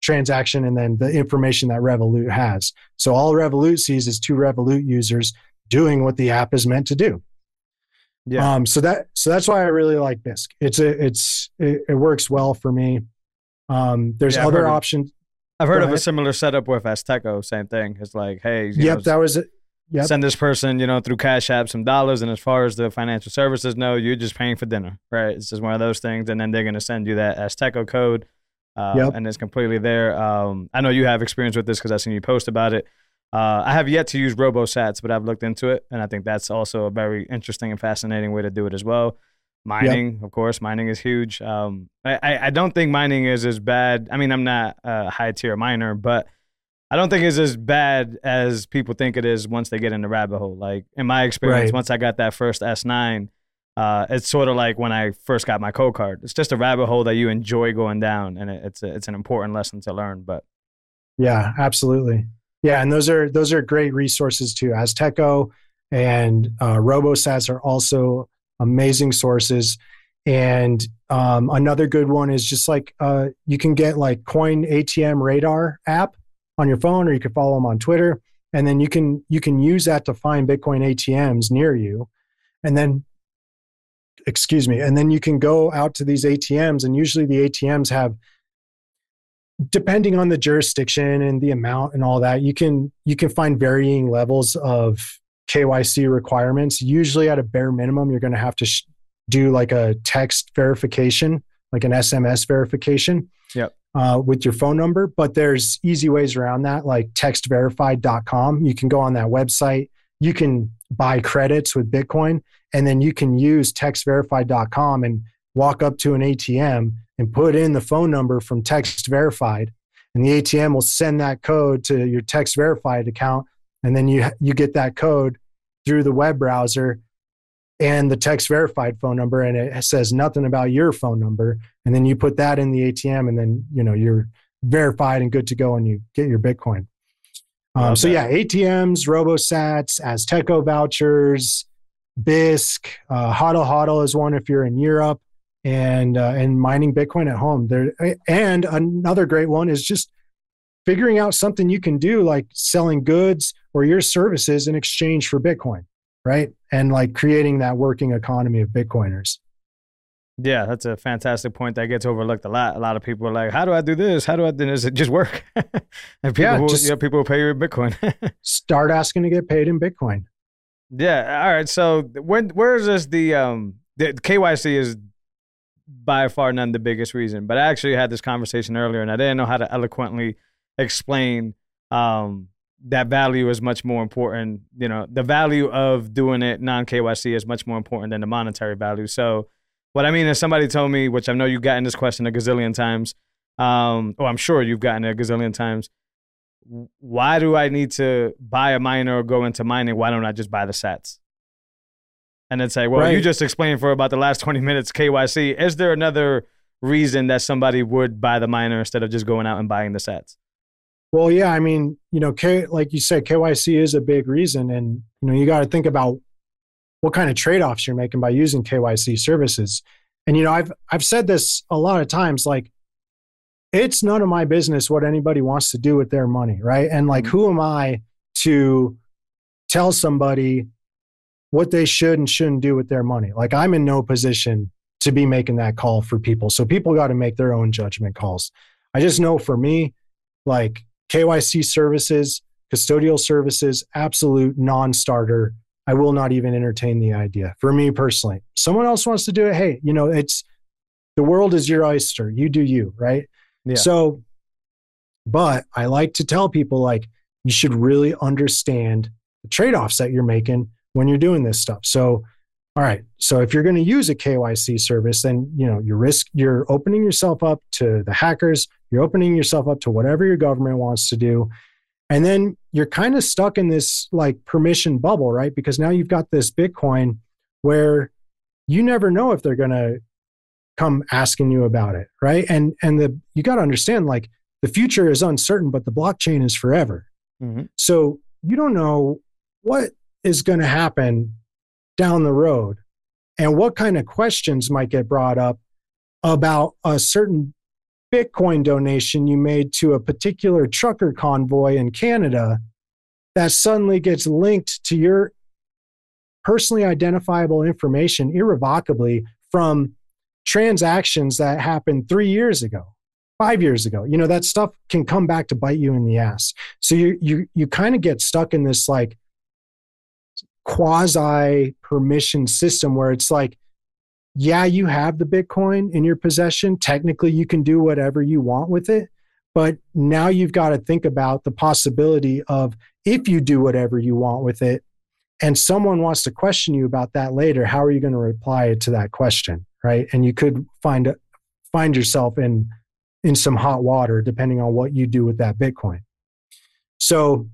S7: transaction and then the information that Revolut has. So all Revolut sees is two Revolut users doing what the app is meant to do.
S1: Yeah.
S7: Um, so that so that's why I really like Bisq. It's a it's it, it works well for me. Um, there's
S1: Yeah,
S7: other options.
S1: I've heard of a similar setup with Azteco. Same thing. It's like, hey,
S7: Yep,
S1: know,
S7: that was it. Yep.
S1: send this person, you know, through Cash App some dollars, and as far as the financial services know, you're just paying for dinner, right? It's just one of those things, and then they're gonna send you that Azteco code, uh,
S7: Yep.
S1: and it's completely there. Um, I know you have experience with this because I've seen you post about it. Uh, I have yet to use RoboSats, but I've looked into it, and I think that's also a very interesting and fascinating way to do it as well. Mining, of course, mining is huge. Um, I I don't think mining is as bad. I mean, I'm not a high tier miner, but I don't think it's as bad as people think it is once they get in the rabbit hole. Like in my experience,
S7: Right.
S1: once I got that first S9, uh, it's sort of like when I first got my Coldcard. It's just a rabbit hole that you enjoy going down, and it, it's a, it's an important lesson to learn. But
S7: Yeah, absolutely. Yeah, and those are those are great resources too. Azteco and uh, RoboSats are also amazing sources. And um, another good one is just like uh, you can get like Coin ATM Radar app on your phone, or you can follow them on Twitter, and then you can you can use that to find Bitcoin ATMs near you, and then excuse me, and then you can go out to these ATMs, and usually the ATMs have depending on the jurisdiction and the amount and all that you can you can find varying levels of KYC requirements usually at a bare minimum you're going to have to sh- do like a text verification like an SMS verification. Uh, with your phone number but there's easy ways around that like textverified.com you can go on that website you can buy credits with bitcoin and then you can use textverified.com and walk up to an ATM and put in the phone number from text verified and the ATM will send that code to your text verified account and then you you get that code through the web browser and the text verified phone number and it says nothing about your phone number and then you put that in the ATM and then you know you're verified and good to go and you get your bitcoin um, so
S1: that.
S7: yeah ATMs robosats azteco vouchers bisq uh, hodl hodl is one if you're in Europe and uh, and mining Bitcoin at home. There and another great one is just figuring out something you can do like selling goods or your services in exchange for Bitcoin, right? And like creating that working economy of Bitcoiners.
S1: yeah, that's a fantastic point that gets overlooked a lot. A lot of people are like, "How do I do this? How do I do this?" It just work. and people,
S7: Yeah,
S1: will,
S7: just-
S1: yeah, people will pay you in Bitcoin.
S7: Start asking to get paid in Bitcoin.
S1: Yeah. All right. So when where is this the um the KYC is by far none the biggest reason, but I actually had this conversation earlier and I didn't know how to eloquently explain um that value is much more important. You know, the value of doing it non KYC is much more important than the monetary value. So what I mean is somebody told me, which I know you've gotten this question a gazillion times. Um, oh, I'm sure you've gotten it a gazillion times why do I need to buy a miner or go into mining? Why don't I just buy the sats? And it's like, well, you just explained for about the last 20 minutes KYC. Is there another reason that somebody would buy the miner instead of just going out and buying the sats?
S7: Well, yeah, I mean, you know, K, like you said, KYC is a big reason, and you know, you got to think about what kind of trade-offs you're making by using KYC services. And you know, I've I've said this a lot of times, like it's none of my business what anybody wants to do with their money, right? And like, mm-hmm. who am I to tell somebody what they should and shouldn't do with their money? Like, I'm in no position to be making that call for people. So people got to make their own judgment calls. I just know for me, like KYC services, custodial services, absolute non starter. I will not even entertain the idea for me personally. Someone else wants to do it. Hey, you know, it's the world is your oyster. You do you, right?
S1: Yeah.
S7: So, but I like to tell people like you should really understand the trade offs that you're making when you're doing this stuff. So, all right. So if you're going to use a KYC service, then you know your risk. You're opening yourself up to the hackers. You're opening yourself up to whatever your government wants to do, and then you're kind of stuck in this like permission bubble, right? Because now you've got this Bitcoin where you never know if they're going to come asking you about it, right? And and the you got to understand like the future is uncertain, but the blockchain is forever.
S1: Mhm.
S7: So you don't know what is going to happen down the road and what kind of questions might get brought up about a certain Bitcoin donation you made to a particular trucker convoy in Canada that suddenly gets linked to your personally identifiable information irrevocably from transactions that happened three years ago five years ago. You know that stuff can come back to bite you in the ass. So you you you kind of get stuck in this like quasi permission system where it's like yeah you have the bitcoin in your possession. Technically you can do whatever you want with it. But now you've got to think about the possibility of if you do whatever you want with it and someone wants to question you about that later how are you going to reply to that question right? And you could find find yourself in in some hot water depending on what you do with that bitcoin. So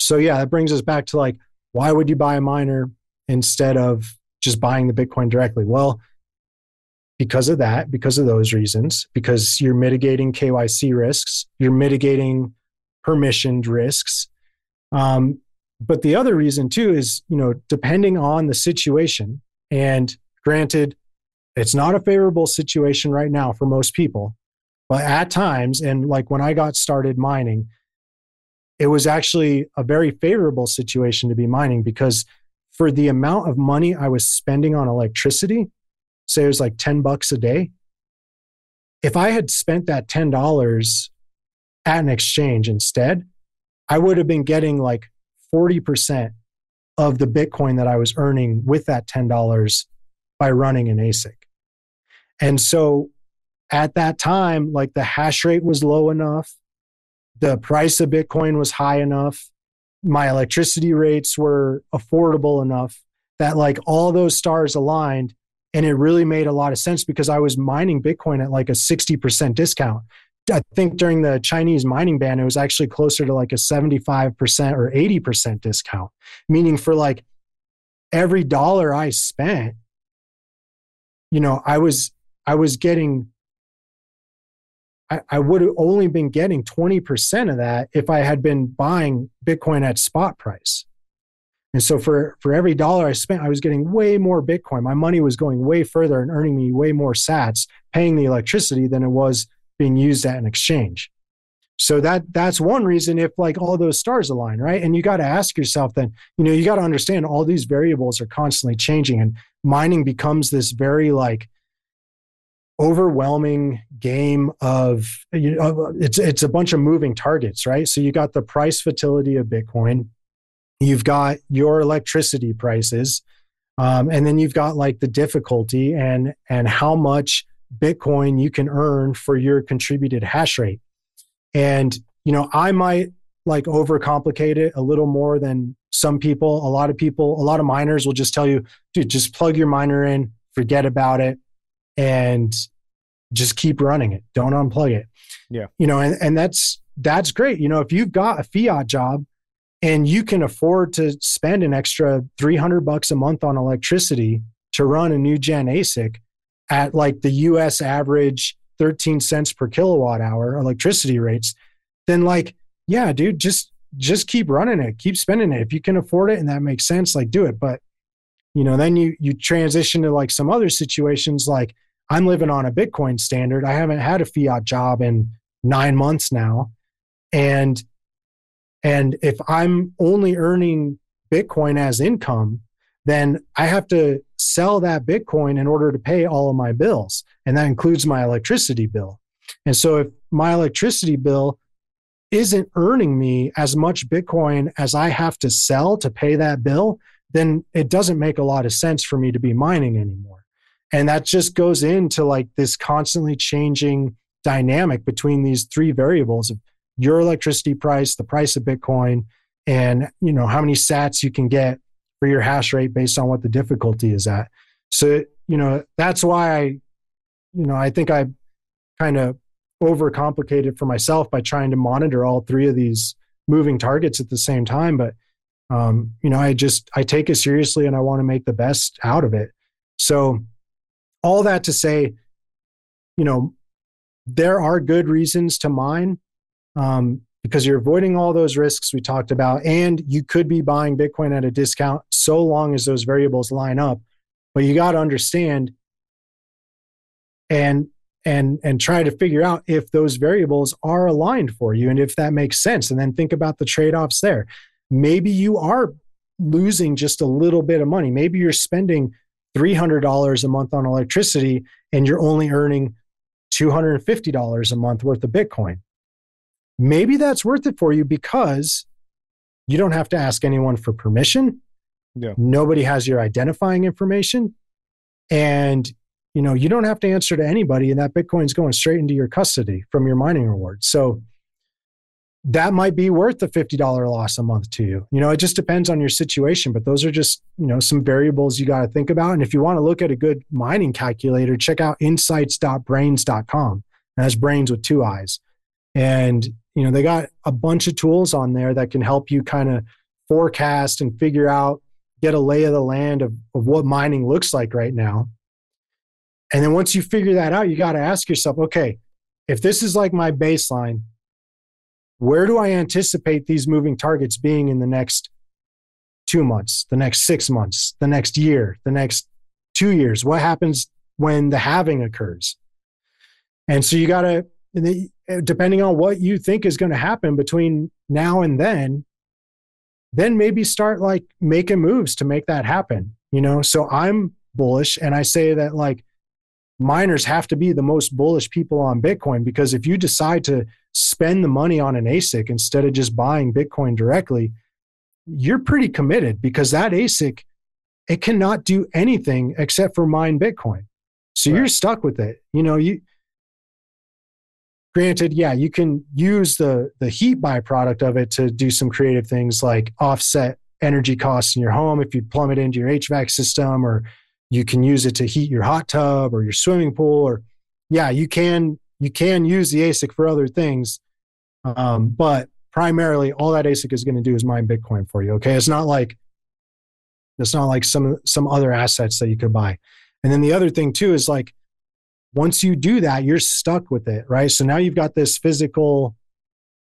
S7: so yeah that brings us back to like why would you buy a miner instead of just buying the bitcoin directly. Well because of that because of those reasons because you're mitigating kyc risks you're mitigating permissioned risks. Um, but the other reason too is you know depending on the situation and granted it's not a favorable situation right now for most people but at times and like when i got started mining it was actually a very favorable situation to be mining because for the amount of money i was spending on electricity say it was like 10 bucks a day if i had spent that $10 at an exchange instead i would have been getting like 40% of the Bitcoin that I was earning with that $10 by running an ASIC. And so at that time, like the hash rate was low enough, the price of Bitcoin was high enough, my electricity rates were affordable enough that like all those stars aligned and it really made a lot of sense because I was mining Bitcoin at like a 60% discount. I think during the Chinese mining ban, it was actually closer to like a 75% or 80% discount, meaning for like every dollar I spent, you know, I was, I was getting, I, I would have only been getting 20% of that if I had been buying Bitcoin at spot price. And so for, for every dollar I spent, I was getting way more Bitcoin. My money was going way further and earning me way more sats, paying the electricity than it was being used at an exchange. So that that's one reason if like all those stars align, right? And you got to ask yourself then, you know, you got to understand all these variables are constantly changing and mining becomes this very like overwhelming game of you know it's it's a bunch of moving targets, right? So you got the price volatility of Bitcoin, you've got your electricity prices, um, and then you've got like the difficulty and and how much Bitcoin you can earn for your contributed hash rate. And, you know, I might like overcomplicate it a little more than some people. A lot of people, a lot of miners will just tell you, dude, just plug your miner in, forget about it, and just keep running it. Don't unplug it.
S1: Yeah.
S7: You know, and, and that's that's great. You know, if you've got a fiat job and you can afford to spend an extra 300 bucks a month on electricity to run a new gen ASIC, at like the US average 13 cents per kilowatt hour electricity rates, then like, yeah, dude, just just keep running it, keep spending it. If you can afford it and that makes sense, like do it. But you know, then you you transition to like some other situations like I'm living on a Bitcoin standard. I haven't had a fiat job in nine months now. And and if I'm only earning Bitcoin as income, then I have to sell that Bitcoin in order to pay all of my bills. And that includes my electricity bill. And so if my electricity bill isn't earning me as much Bitcoin as I have to sell to pay that bill, then it doesn't make a lot of sense for me to be mining anymore. And that just goes into like this constantly changing dynamic between these three variables of your electricity price, the price of Bitcoin, and you know how many sats you can get for your hash rate based on what the difficulty is at. So, you know, that's why I, you know, I think I kind of overcomplicated for myself by trying to monitor all three of these moving targets at the same time. But, um, you know, I just, I take it seriously and I want to make the best out of it. So, all that to say, you know, there are good reasons to mine. Um, because you're avoiding all those risks we talked about. And you could be buying Bitcoin at a discount so long as those variables line up. But you got to understand and and and try to figure out if those variables are aligned for you and if that makes sense and then think about the trade-offs there maybe you are losing just a little bit of money maybe you're spending $300 a month on electricity and you're only earning $250 a month worth of bitcoin. Maybe that's worth it for you because you don't have to ask anyone for permission.
S1: Yeah.
S7: nobody has your identifying information. And you know you don't have to answer to anybody and that bitcoin's going straight into your custody from your mining reward so that might be worth the $50 loss a month to you. You know it just depends on your situation but those are just you know some variables you got to think about. And if you want to look at a good mining calculator check out insights.braiins.com that's braiins with two eyes. And you know they got a bunch of tools on there that can help you kind of forecast and figure out get a lay of the land of, of what mining looks like right now. And then once you figure that out, you got to ask yourself, okay, if this is like my baseline, where do I anticipate these moving targets being in the next two months, the next six months, the next year, the next two years? What happens when the halving occurs? And so you got to, eh, depending on what you think is going to happen between now and then, then maybe start like making moves to make that happen. You know, so I'm bullish and I say that like miners have to be the most bullish people on Bitcoin because if you decide to spend the money on an ASIC instead of just buying Bitcoin directly, you're pretty committed because that ASIC it cannot do anything except for mine Bitcoin. So
S1: Right.
S7: you're stuck with it. You know, you granted, yeah, you can use the the heat byproduct of it to do some creative things like offset energy costs in your home if you plumb it into your HVAC system or you can use it to heat your hot tub or your swimming pool or yeah you can you can use the asic for other things. Um, but primarily all that asic is going to do is mine bitcoin for you okay? It's not like it's not like some some other assets that you could buy. And then the other thing too is like once you do that you're stuck with it right? So now you've got this physical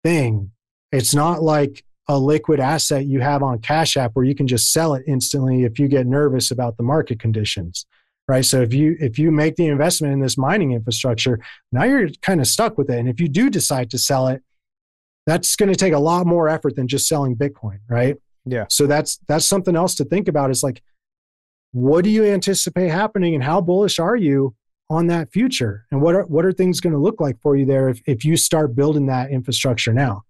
S7: thing. It's not like a liquid asset you have on Cash App where you can just sell it instantly if you get nervous about the market conditions. Right. So if you if you make the investment in this mining infrastructure, now you're kind of stuck with it. And if you do decide to sell it, that's going to take a lot more effort than just selling Bitcoin, right?
S1: Yeah.
S7: So that's that's something else to think about is like what do you anticipate happening and how bullish are you on that future? And what are what are things going to look like for you there if, if you start building that infrastructure now?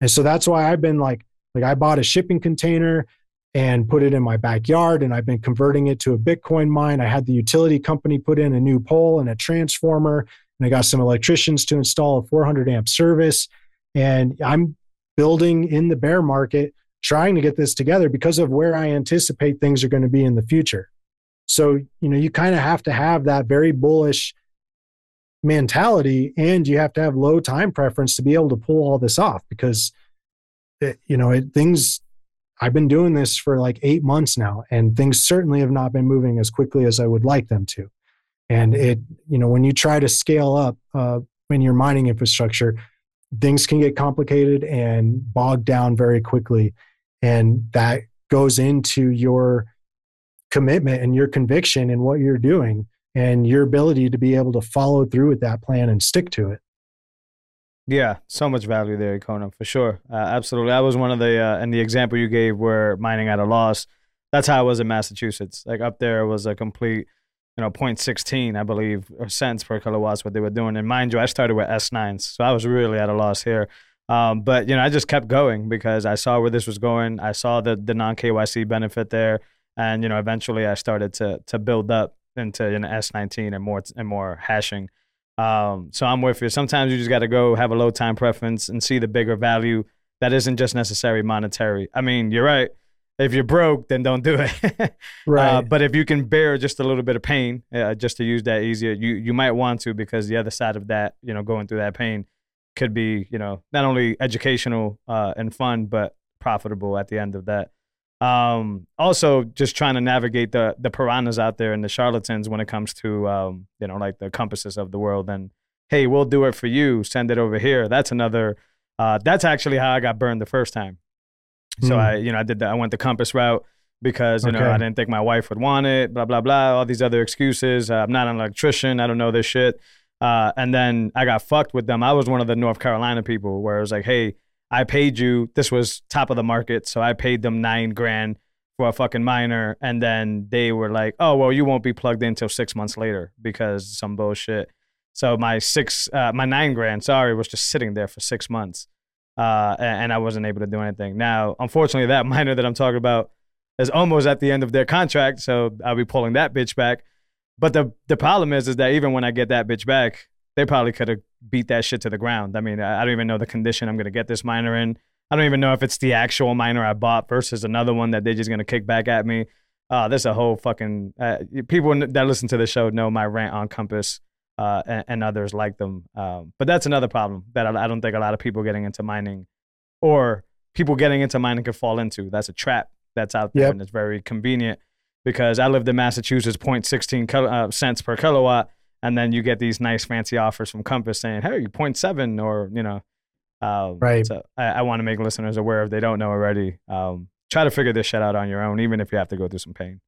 S7: And so that's why I've been like, like I bought a shipping container and put it in my backyard and I've been converting it to a Bitcoin mine. I had the utility company put in a new pole and a transformer and I got some electricians to install a 400 amp service. And I'm building in the bear market, trying to get this together because of where I anticipate things are going to be in the future. So, you know, you kind of have to have that very bullish mentality and you have to have low time preference to be able to pull all this off because it, you know it, things i've been doing this for like eight months now and things certainly have not been moving as quickly as i would like them to. And it you know when you try to scale up uh, in your mining infrastructure things can get complicated and bogged down very quickly and that goes into your commitment and your conviction in what you're doing and your ability to be able to follow through with that plan and stick to it.
S1: Yeah, so much value there, Kona, for sure. Uh, absolutely. That was one of the, uh, and the example you gave where mining at a loss, that's how I was in Massachusetts. Like up there was a complete, you know, 0.16, I believe, or cents per kilowatts what they were doing. And mind you, I started with S9s, so I was really at a loss here. Um, but, you know, I just kept going because I saw where this was going. I saw the, the non KYC benefit there. And, you know, eventually I started to, to build up into know, S19 and more, and more hashing. Um, so I'm with you. Sometimes you just got to go have a low time preference and see the bigger value that isn't just necessary monetary. I mean, you're right. If you're broke, then don't do it.
S7: Right.
S1: Uh, but if you can bear just a little bit of pain, uh, just to use that easier, you you might want to because the other side of that, you know, going through that pain, could be you know not only educational uh, and fun, but profitable at the end of that. Um, also, just trying to navigate the the piranhas out there and the charlatans when it comes to um, you know like the compasses of the world. And hey, we'll do it for you. Send it over here. That's another Uh, that's actually how I got burned the first time. So
S7: Hmm.
S1: I, you know, I did that. I went the compass route because you know I didn't think my wife would want it. Blah blah blah. All these other excuses. Uh, I'm not an electrician. I don't know this shit. Uh, and then I got fucked with them. I was one of the North Carolina people where it was like, hey, I paid you. This was top of the market, so I paid them nine grand for a fucking miner, and then they were like, oh well, you won't be plugged in until six months later because some bullshit. So my six, uh, my nine grand, sorry, was just sitting there for six months, uh, and I wasn't able to do anything. Now, unfortunately, that miner that I'm talking about is almost at the end of their contract, so I'll be pulling that bitch back. But the the problem is, is that even when I get that bitch back, they probably could have beat that shit to the ground. I mean, I don't even know the condition I'm gonna get this miner in. I don't even know if it's the actual miner I bought versus another one that they're just gonna kick back at me. Uh, there's a whole fucking uh, people that listen to the show know my rant on Compass uh, and, and others like them. Um, but that's another problem that I, I don't think a lot of people getting into mining or people getting into mining could fall into. That's a trap that's out there
S7: Yep.
S1: and it's very convenient because I lived in Massachusetts, 0.16 kil- uh, cents per kilowatt, and then you get these nice fancy offers from Compass saying, "Hey, you 0.7 or you know." Um,
S7: Right.
S1: So I, I want to make listeners aware if they don't know already. Um, try to figure this shit out on your own, even if you have to go through some pain.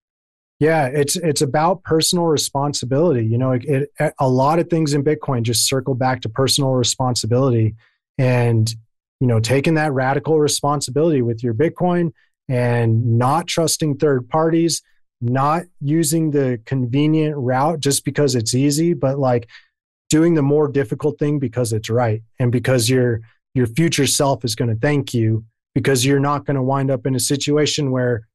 S7: Yeah, it's it's about personal responsibility. You know, it, it, a lot of things in Bitcoin just circle back to personal responsibility, and you know, taking that radical responsibility with your Bitcoin and not trusting third parties, not using the convenient route just because it's easy, but like doing the more difficult thing because it's right and because your your future self is going to thank you because you're not going to wind up in a situation where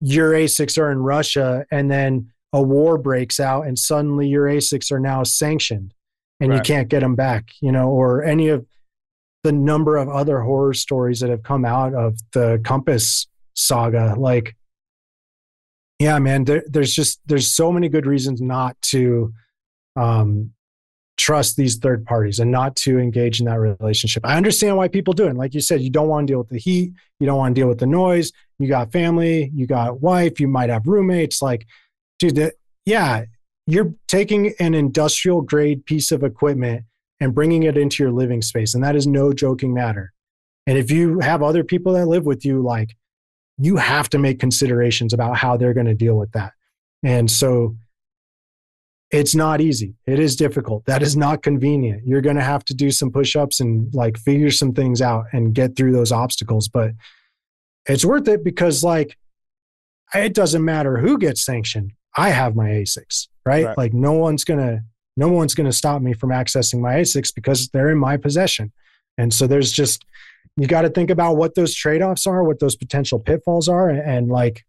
S7: your ASICs are in Russia and then a war breaks out and suddenly your ASICs are now sanctioned and you can't get them back, you know, or any of the number of other horror stories that have come out of the Compass saga. Like, yeah, man, there, there's just, there's so many good reasons not to um, trust these third parties and not to engage in that relationship. I understand why people do it. And like you said, you don't want to deal with the heat. You don't want to deal with the noise you got family, you got wife, you might have roommates. Like, dude, that, yeah, you're taking an industrial grade piece of equipment and bringing it into your living space. And that is no joking matter. And if you have other people that live with you, like, you have to make considerations about how they're going to deal with that. And so it's not easy. It is difficult. That is not convenient. You're going to have to do some push ups and like figure some things out and get through those obstacles. But it's worth it because like it doesn't matter who gets sanctioned i have my asics right,
S1: Right.
S7: like no one's gonna no one's gonna stop me from accessing my asics because they're in my possession and so there's just you got to think about what those trade-offs are what those potential pitfalls are and, and like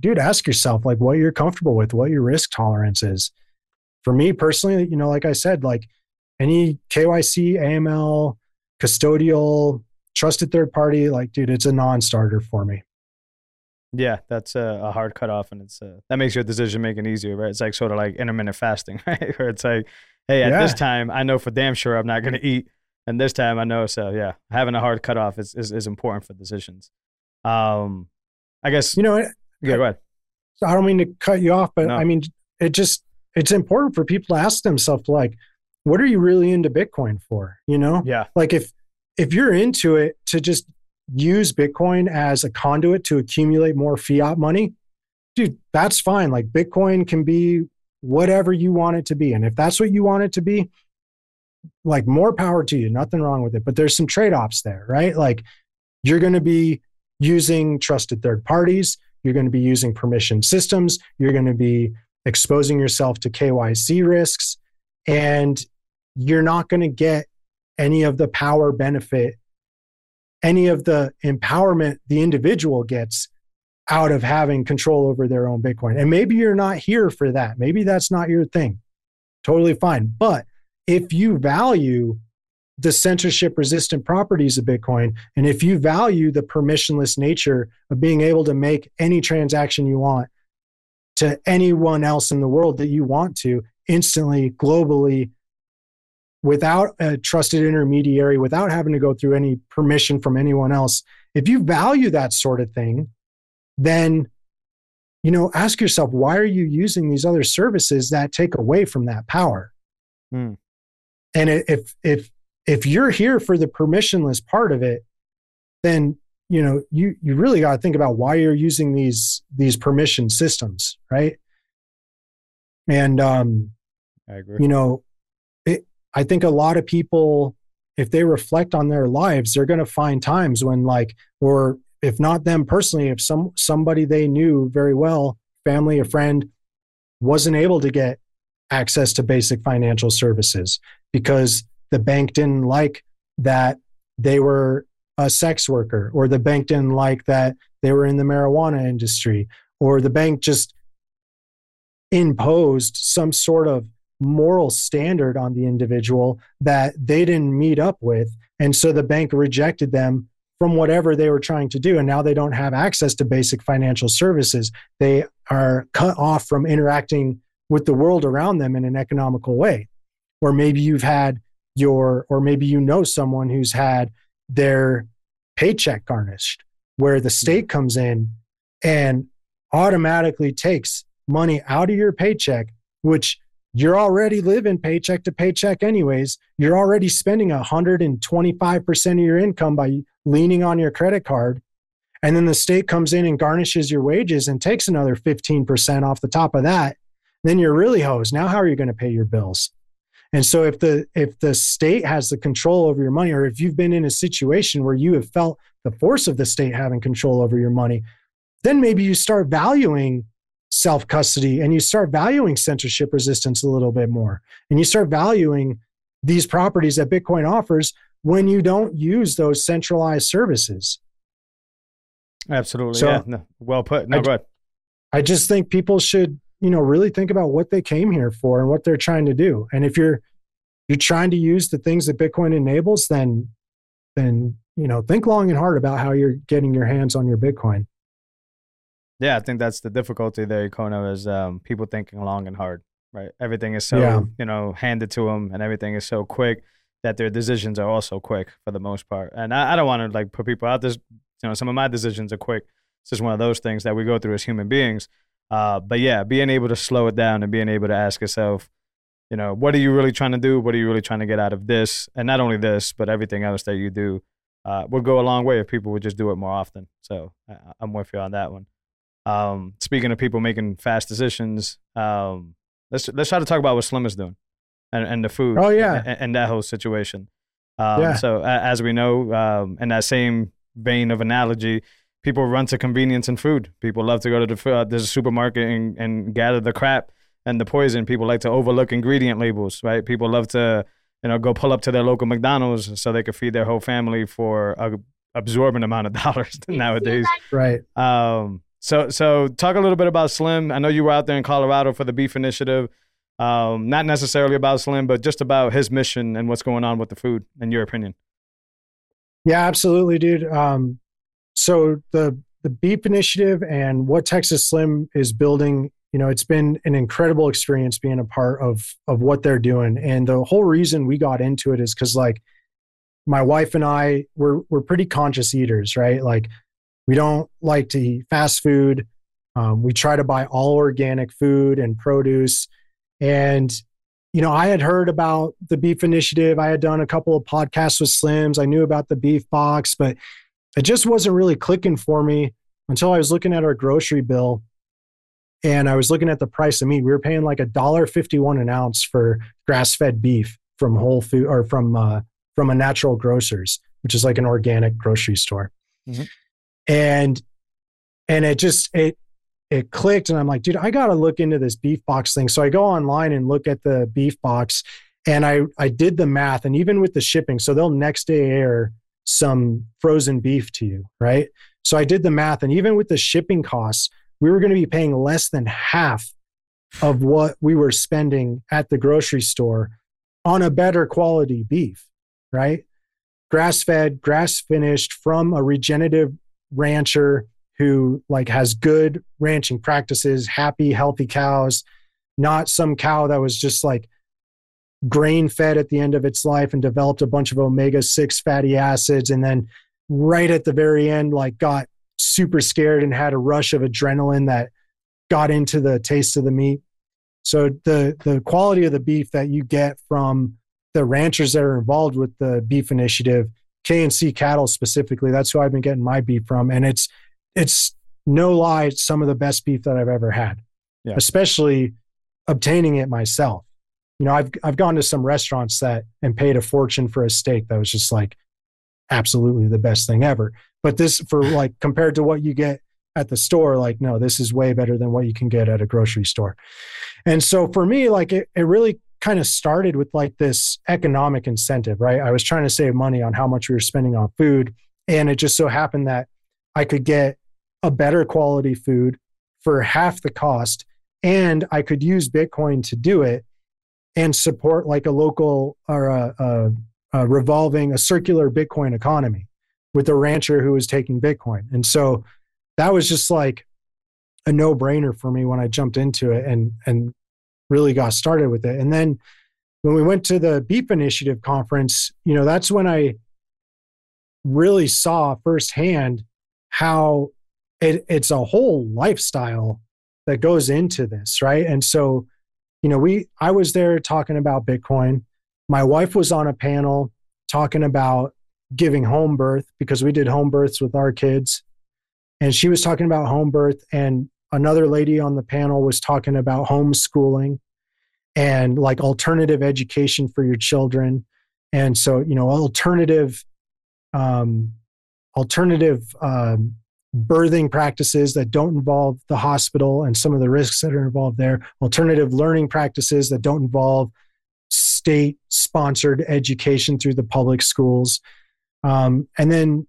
S7: dude ask yourself like what you're comfortable with what your risk tolerance is for me personally you know like i said like any kyc aml custodial trusted third party like dude it's a non-starter for me
S1: Yeah, that's a, a hard cutoff, and it's uh, that makes your decision making easier, right? It's like sort of like intermittent fasting, right? Where it's like, hey, at this time, I know for damn sure I'm not going to eat, and this time I know. So yeah, having a hard cutoff is is, is important for decisions. Um, I guess
S7: you know
S1: yeah, go ahead.
S7: So I don't mean to cut you off, but
S1: No.
S7: I mean it just it's important for people to ask themselves like, what are you really into Bitcoin for? You know?
S1: Yeah,
S7: Like if if you're into it to just use Bitcoin as a conduit to accumulate more fiat money, dude, that's fine. Like Bitcoin can be whatever you want it to be. And if that's what you want it to be, like more power to you, nothing wrong with it. But there's some trade-offs there, right? Like you're going to be using trusted third parties, you're going to be using permission systems, you're going to be exposing yourself to KYC risks, and you're not going to get any of the power benefit, any of the empowerment the individual gets out of having control over their own Bitcoin. And maybe you're not here for that. Maybe that's not your thing. Totally fine. But if you value the censorship resistant properties of Bitcoin, and if you value the permissionless nature of being able to make any transaction you want to anyone else in the world that you want to instantly, globally, without a trusted intermediary, without having to go through any permission from anyone else, if you value that sort of thing, then you know ask yourself why are you using these other services that take away from that power
S1: Hmm.
S7: And if if if you're here for the permissionless part of it, then you know you you really got to think about why you're using these these permission systems, right? And um,
S1: I agree.
S7: you know, it, I think a lot of people, if they reflect on their lives, they're going to find times when, like, or if not them personally, if some somebody they knew very well, family, a friend, wasn't able to get access to basic financial services because the bank didn't like that they were a sex worker, or the bank didn't like that they were in the marijuana industry, or the bank just imposed some sort of moral standard on the individual that they didn't meet up with. And so the bank rejected them from whatever they were trying to do. And now they don't have access to basic financial services. They are cut off from interacting with the world around them in an economical way. Or maybe you've had your, or maybe you know someone who's had their paycheck garnished, where the hmm. state comes in and automatically takes money out of your paycheck, which you're already living paycheck to paycheck anyways. You're already spending 125% of your income by leaning on your credit card. And then the state comes in and garnishes your wages and takes another 15% off the top of that. Then you're really hosed. Now, how are you going to pay your bills? And so if the if the state has the control over your money, or if you've been in a situation where you have felt the force of the state having control over your money, then maybe you start valuing self custody and you start valuing censorship resistance a little bit more. And you start valuing these properties that Bitcoin offers when you don't use those centralized services.
S1: Absolutely.
S7: So-
S1: yeah. No, well put. No,
S7: I-. I just think people should, you know, really think about what they came here for and what they're trying to do. And if you're you're trying to use the things that Bitcoin enables, then then you know, think long and hard about how you're getting your hands on your Bitcoin.
S1: Yeah, I think that's the difficulty there, Kono, is um, people thinking long and hard, right? Everything is so,
S7: Yeah.
S1: you know, handed to them and everything is so quick that their decisions are also quick for the most part. And I, I don't want to like put people out this, you know, some of my decisions are quick. It's just one of those things that we go through as human beings. Uh, but yeah, being able to slow it down and being able to ask yourself, you know, what are you really trying to do? What are you really trying to get out of this? And not only this, but everything else that you do uh, would go a long way if people would just do it more often. So I, I'm with you on that one. Um, speaking of people making fast decisions, um, let's let's try to talk about what Slim is doing and, and the food.
S7: Oh, yeah.
S1: and, and that whole situation. Um,
S7: Yeah.
S1: So a- as we know, um, in that same vein of analogy, people run to convenience and food. People love to go to the uh, there's a supermarket and, and gather the crap and the poison. People like to overlook ingredient labels, right? People love to you know go pull up to their local McDonald's so they could feed their whole family for a absorbent amount of dollars nowadays.
S7: Right.
S1: Um, so so talk a little bit about Slim. I know you were out there in Colorado for the Beef Initiative. Um, not necessarily about Slim, but just about his mission and what's going on with the food, in your opinion.
S7: Yeah, absolutely, dude. Um, so the the Beef Initiative and what Texas Slim is building, you know, it's been an incredible experience being a part of of what they're doing. And the whole reason we got into it is because like my wife and I we're we're pretty conscious eaters, right? Like we don't like to eat fast food. Um, we try to buy all organic food and produce. And you know, I had heard about the beef initiative. I had done a couple of podcasts with Slims. I knew about the beef box, but it just wasn't really clicking for me until I was looking at our grocery bill and I was looking at the price of meat. We were paying like a dollar fifty-one an ounce for grass-fed beef from Whole Food or from uh, from a natural grocers, which is like an organic grocery store.
S1: Mhm.
S7: And and it just it it clicked and I'm like, dude, I got to look into this beef box thing. So I go online and look at the beef box and I I did the math and even with the shipping, so they'll next day air some frozen beef to you, right? So I did the math and even with the shipping costs, we were going to be paying less than half of what we were spending at the grocery store on a better quality beef, right? Grass fed, grass finished from a regenerative rancher who like has good ranching practices, happy, healthy cows, not some cow that was just like grain fed at the end of its life and developed a bunch of omega 6 fatty acids and then right at the very end like got super scared and had a rush of adrenaline that got into the taste of the meat so the the quality of the beef that you get from the ranchers that are involved with the beef initiative, KNC cattle specifically. That's who I've been getting my beef from, and it's it's no lie, it's some of the best beef that I've ever had.
S1: Yeah.
S7: Especially obtaining it myself. You know, I've I've gone to some restaurants that and paid a fortune for a steak that was just like absolutely the best thing ever. But this for like compared to what you get at the store, like no, this is way better than what you can get at a grocery store. And so for me, like it, it really kind of started with like this economic incentive, right? I was trying to save money on how much we were spending on food. And it just so happened that I could get a better quality food for half the cost and I could use Bitcoin to do it and support like a local or a, a, a revolving, a circular Bitcoin economy with a rancher who was taking Bitcoin. And so that was just like a no brainer for me when I jumped into it and, and really got started with it. And then when we went to the Beef Initiative conference, you know, that's when I really saw firsthand how it, it's a whole lifestyle that goes into this, right? And so, you know, we I was there talking about Bitcoin. My wife was on a panel talking about giving home birth because we did home births with our kids. And she was talking about home birth and another lady on the panel was talking about homeschooling and like alternative education for your children. And so, you know, alternative um alternative um birthing practices that don't involve the hospital and some of the risks that are involved there, alternative learning practices that don't involve state sponsored education through the public schools. Um, and then,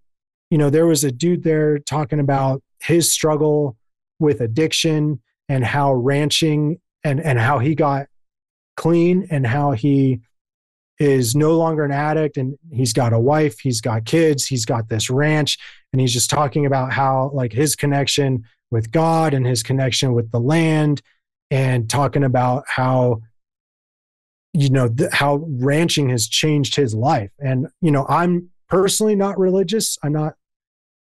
S7: you know, there was a dude there talking about his struggle with addiction and how ranching and, and how he got clean and how he is no longer an addict and he's got a wife, he's got kids, he's got this ranch, and he's just talking about how like his connection with God and his connection with the land and talking about how you know th- how ranching has changed his life. And you know i'm personally not religious. I'm not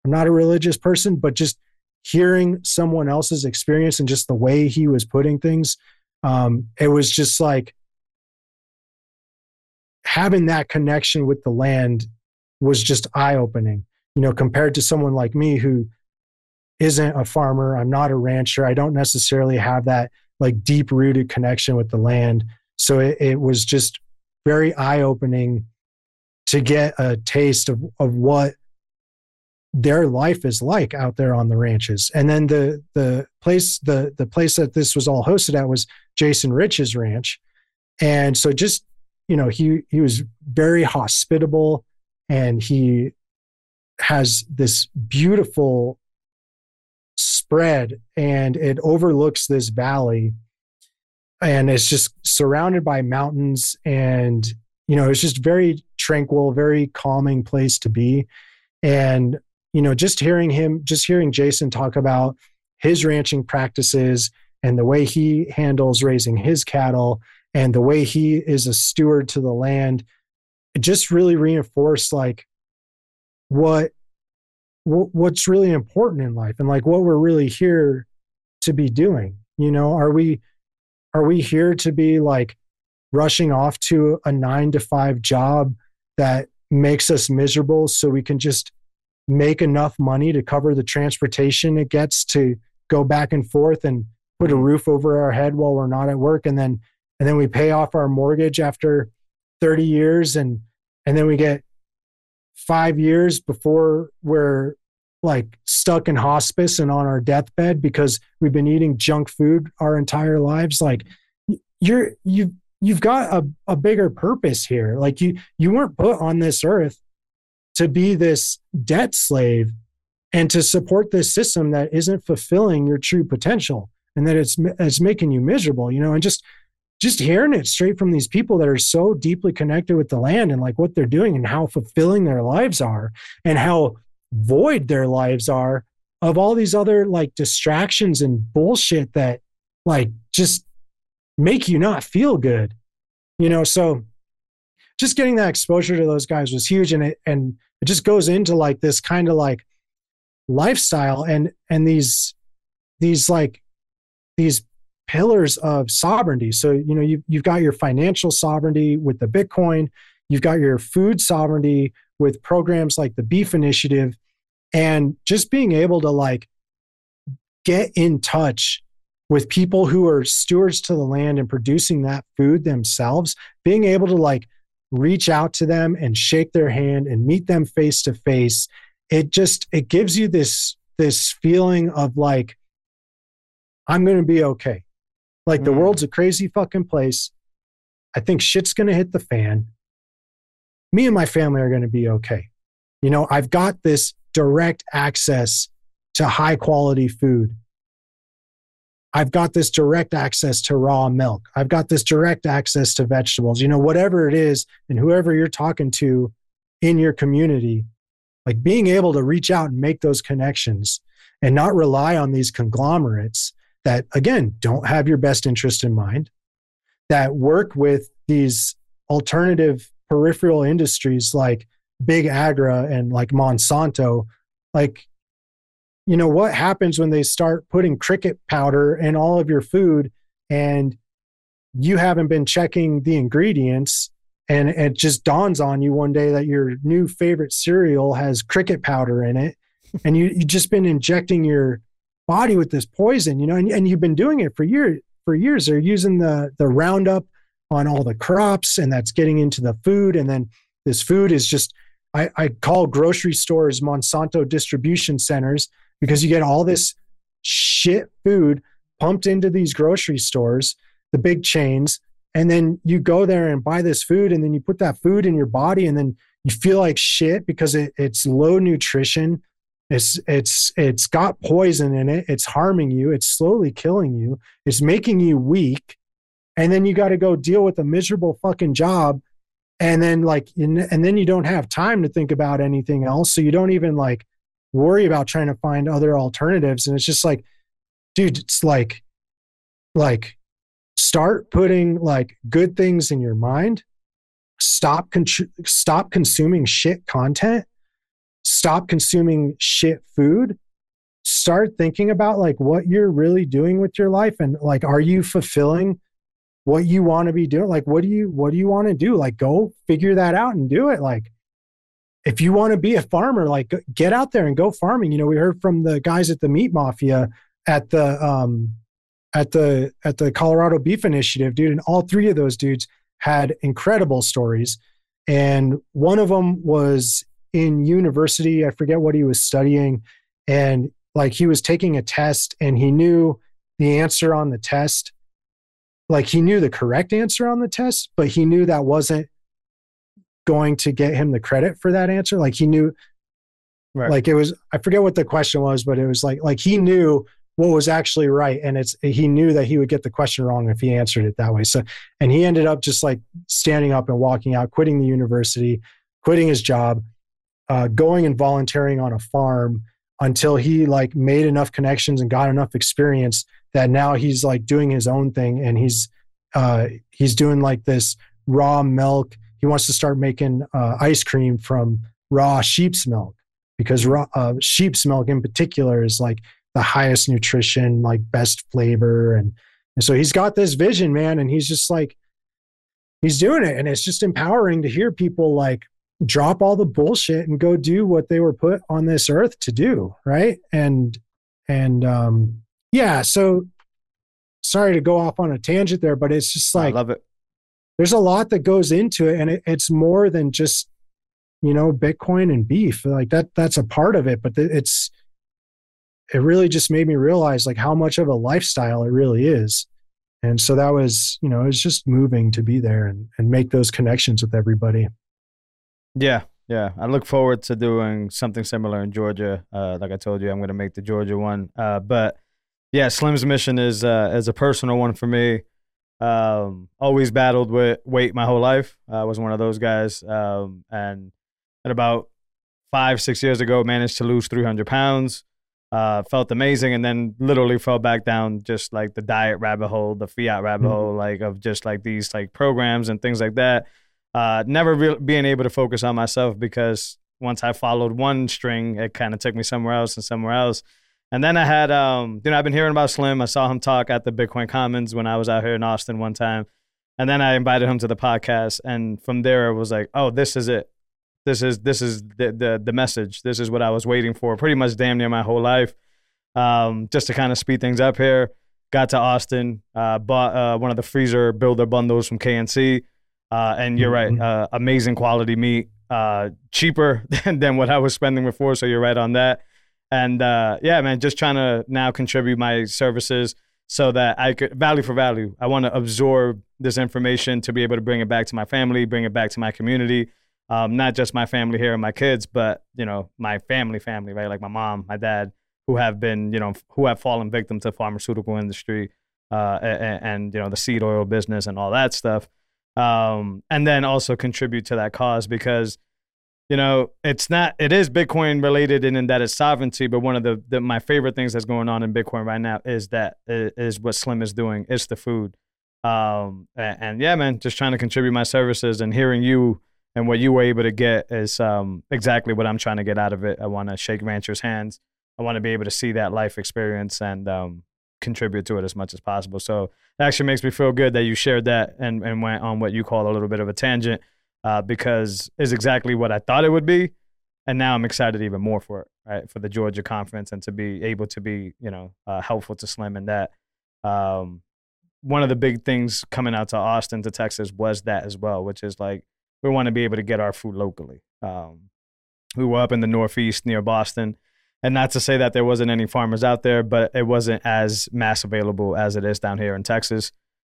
S7: i'm not a religious person but just hearing someone else's experience and just the way he was putting things um it was just like having that connection with the land was just eye opening, you know, compared to someone like me who isn't a farmer. I'm not a rancher. I don't necessarily have that like deep rooted connection with the land. So it, it was just very eye opening to get a taste of, of what their life is like out there on the ranches. And then the the place the the place that this was all hosted at was Jason Rich's ranch. And so just you know he he was very hospitable and he has this beautiful spread and it overlooks this valley and it's just surrounded by mountains and you know it's just very tranquil very calming place to be. And you know just hearing him just hearing jason talk about his ranching practices and the way he handles raising his cattle and the way he is a steward to the land it just really reinforced like what what's really important in life and like what we're really here to be doing you know? Are we are we here to be like rushing off to a 9 to 5 job that makes us miserable so we can just make enough money to cover the transportation it gets to go back and forth and put a roof over our head while we're not at work and then and then we pay off our mortgage after 30 years and and then we get five years before we're like stuck in hospice and on our deathbed because we've been eating junk food our entire lives. Like you're you you've got a, a bigger purpose here. Like you you weren't put on this earth to be this debt slave and to support this system that isn't fulfilling your true potential and that it's it's making you miserable you know and just just hearing it straight from these people that are so deeply connected with the land and like what they're doing and how fulfilling their lives are and how void their lives are of all these other like distractions and bullshit that like just make you not feel good you know? So just getting that exposure to those guys was huge and it and it just goes into like this kind of like lifestyle and and these these like these pillars of sovereignty. So, you know, you've, you've got your financial sovereignty with the Bitcoin, you've got your food sovereignty with programs like the Beef Initiative, and just being able to like get in touch with people who are stewards to the land and producing that food themselves, being able to like reach out to them and shake their hand and meet them face to face it just it gives you this this feeling of like i'm going to be okay like the
S1: Mm.
S7: world's a crazy fucking place. I think shit's going to hit the fan. Me and my family are going to be okay. You know i've got this direct access to high quality food. I've got this direct access to raw milk. I've got this direct access to vegetables, you know, whatever it is, and whoever you're talking to in your community, like being able to reach out and make those connections and not rely on these conglomerates that, again, don't have your best interest in mind, that work with these alternative peripheral industries like big agra and like Monsanto. Like, you know what happens when they start putting cricket powder in all of your food and you haven't been checking the ingredients and it just dawns on you one day that your new favorite cereal has cricket powder in it and you you've just been injecting your body with this poison you know and, and you've been doing it for years for years they're using the the roundup on all the crops and that's getting into the food and then this food is just I, I call grocery stores monsanto distribution centers because you get all this shit food pumped into these grocery stores, the big chains, and then you go there and buy this food, and then you put that food in your body, and then you feel like shit because it, it's low nutrition. It's it's it's got poison in it. It's harming you. It's slowly killing you. It's making you weak, and then you got to go deal with a miserable fucking job, and then like and then you don't have time to think about anything else. So you don't even like worry about trying to find other alternatives and it's just like dude it's like like start putting like good things in your mind stop con- stop consuming shit content stop consuming shit food start thinking about like what you're really doing with your life and like are you fulfilling what you want to be doing like what do you what do you want to do like go figure that out and do it like if you want to be a farmer, like get out there and go farming. You know, we heard from the guys at the Meat Mafia at the um, at the at the Colorado Beef Initiative, dude, and all three of those dudes had incredible stories. And one of them was in university. I forget what he was studying, and like he was taking a test, and he knew the answer on the test. Like he knew the correct answer on the test, but he knew that wasn't going to get him the credit for that answer like he knew
S1: Right.
S7: like it was i forget what the question was but it was like like he knew what was actually right and it's he knew that he would get the question wrong if he answered it that way so and he ended up just like standing up and walking out quitting the university quitting his job uh, going and volunteering on a farm until he like made enough connections and got enough experience that now he's like doing his own thing and he's uh, he's doing like this raw milk. He wants to start making uh, ice cream from raw sheep's milk because raw uh, sheep's milk in particular is like the highest nutrition like best flavor. And, and so he's got this vision man and he's just like he's doing it. And it's just empowering to hear people like drop all the bullshit and go do what they were put on this earth to do right? And and um yeah so sorry to go off on a tangent there but it's just like
S1: I love it.
S7: there's a lot that goes into it and it, it's more than just you know bitcoin and beef. Like that that's a part of it but it's it really just made me realize like how much of a lifestyle it really is. And so that was you know it was just moving to be there and, and make those connections with everybody
S1: Yeah, yeah. I look forward to doing something similar in Georgia. Uh, like I told you, I'm going to make the Georgia one. Uh, but yeah, Slim's mission is uh, is a personal one for me. Um, always battled with weight my whole life. I was one of those guys. Um, and at about five, six years ago, managed to lose 300 pounds. Uh, felt amazing, and then literally fell back down just like the diet rabbit hole, the fiat rabbit
S7: Mhm.
S1: hole, like of just like these like programs and things like that uh, never re- being able to focus on myself because once I followed one string, it kind of took me somewhere else and somewhere else. And then I had, um, you know, I've been hearing about Slim. I saw him talk at the Bitcoin Commons when I was out here in Austin one time. And then I invited him to the podcast. And from there, it was like, oh, this is it. This is this is the the, the message. This is what I was waiting for pretty much damn near my whole life. Um, just to kind of speed things up here. Got to Austin, uh, bought uh, one of the freezer builder bundles from KNC. Uh, and you're right, uh, amazing quality meat, uh, cheaper than, than what I was spending before. So you're right on that. And uh, yeah, man, just trying to now contribute my services so that I could value for value. I want to absorb this information to be able to bring it back to my family, bring it back to my community, um, not just my family here and my kids, but you know my family, family, right? Like my mom, my dad, who have been, you know, who have fallen victim to pharmaceutical industry uh, and, and you know the seed oil business and all that stuff, um, and then also contribute to that cause because you know, it's not. It is Bitcoin related and in that it's sovereignty. But one of the, the my favorite things that's going on in Bitcoin right now is that is what Slim is doing. It's the food. Um, and, and, yeah, man, just trying to contribute my services and hearing you and what you were able to get is um, exactly what I'm trying to get out of it. I want to shake ranchers' hands. I want to be able to see that life experience and um, contribute to it as much as possible. So it actually makes me feel good that you shared that and, and went on what you call a little bit of a tangent uh, because is exactly what I thought it would be, and now I'm excited even more for it, right? For the Georgia conference and to be able to be, you know, uh, helpful to Slim in that. Um, one of the big things coming out to Austin to Texas was that as well, which is like we want to be able to get our food locally. Um, we were up in the Northeast near Boston, and not to say that there wasn't any farmers out there, but it wasn't as mass available as it is down here in Texas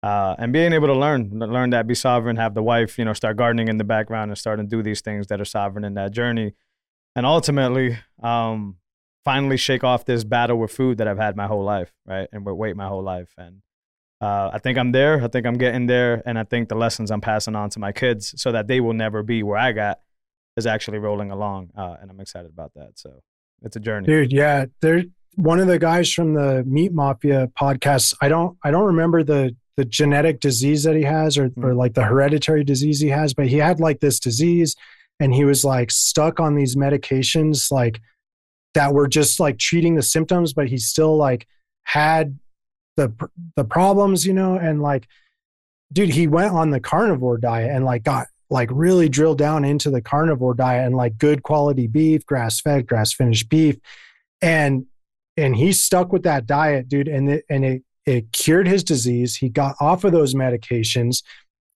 S1: uh, and being able to learn, learn that be sovereign, have the wife, you know, start gardening in the background and start to do these things that are sovereign in that journey, and ultimately, um, finally shake off this battle with food that I've had my whole life, right, and with weight my whole life, and uh, I think I'm there. I think I'm getting there, and I think the lessons I'm passing on to my kids, so that they will never be where I got, is actually rolling along, uh, and I'm excited about that. So it's a journey,
S7: dude. Yeah, there. One of the guys from the Meat Mafia podcast. I don't. I don't remember the the genetic disease that he has or, or mm. like the hereditary disease he has but he had like this disease and he was like stuck on these medications like that were just like treating the symptoms but he still like had the the problems you know and like dude he went on the carnivore diet and like got like really drill down into the carnivore diet and like good quality beef grass fed grass finished beef and and he stuck with that diet dude and it and it it cured his disease. He got off of those medications.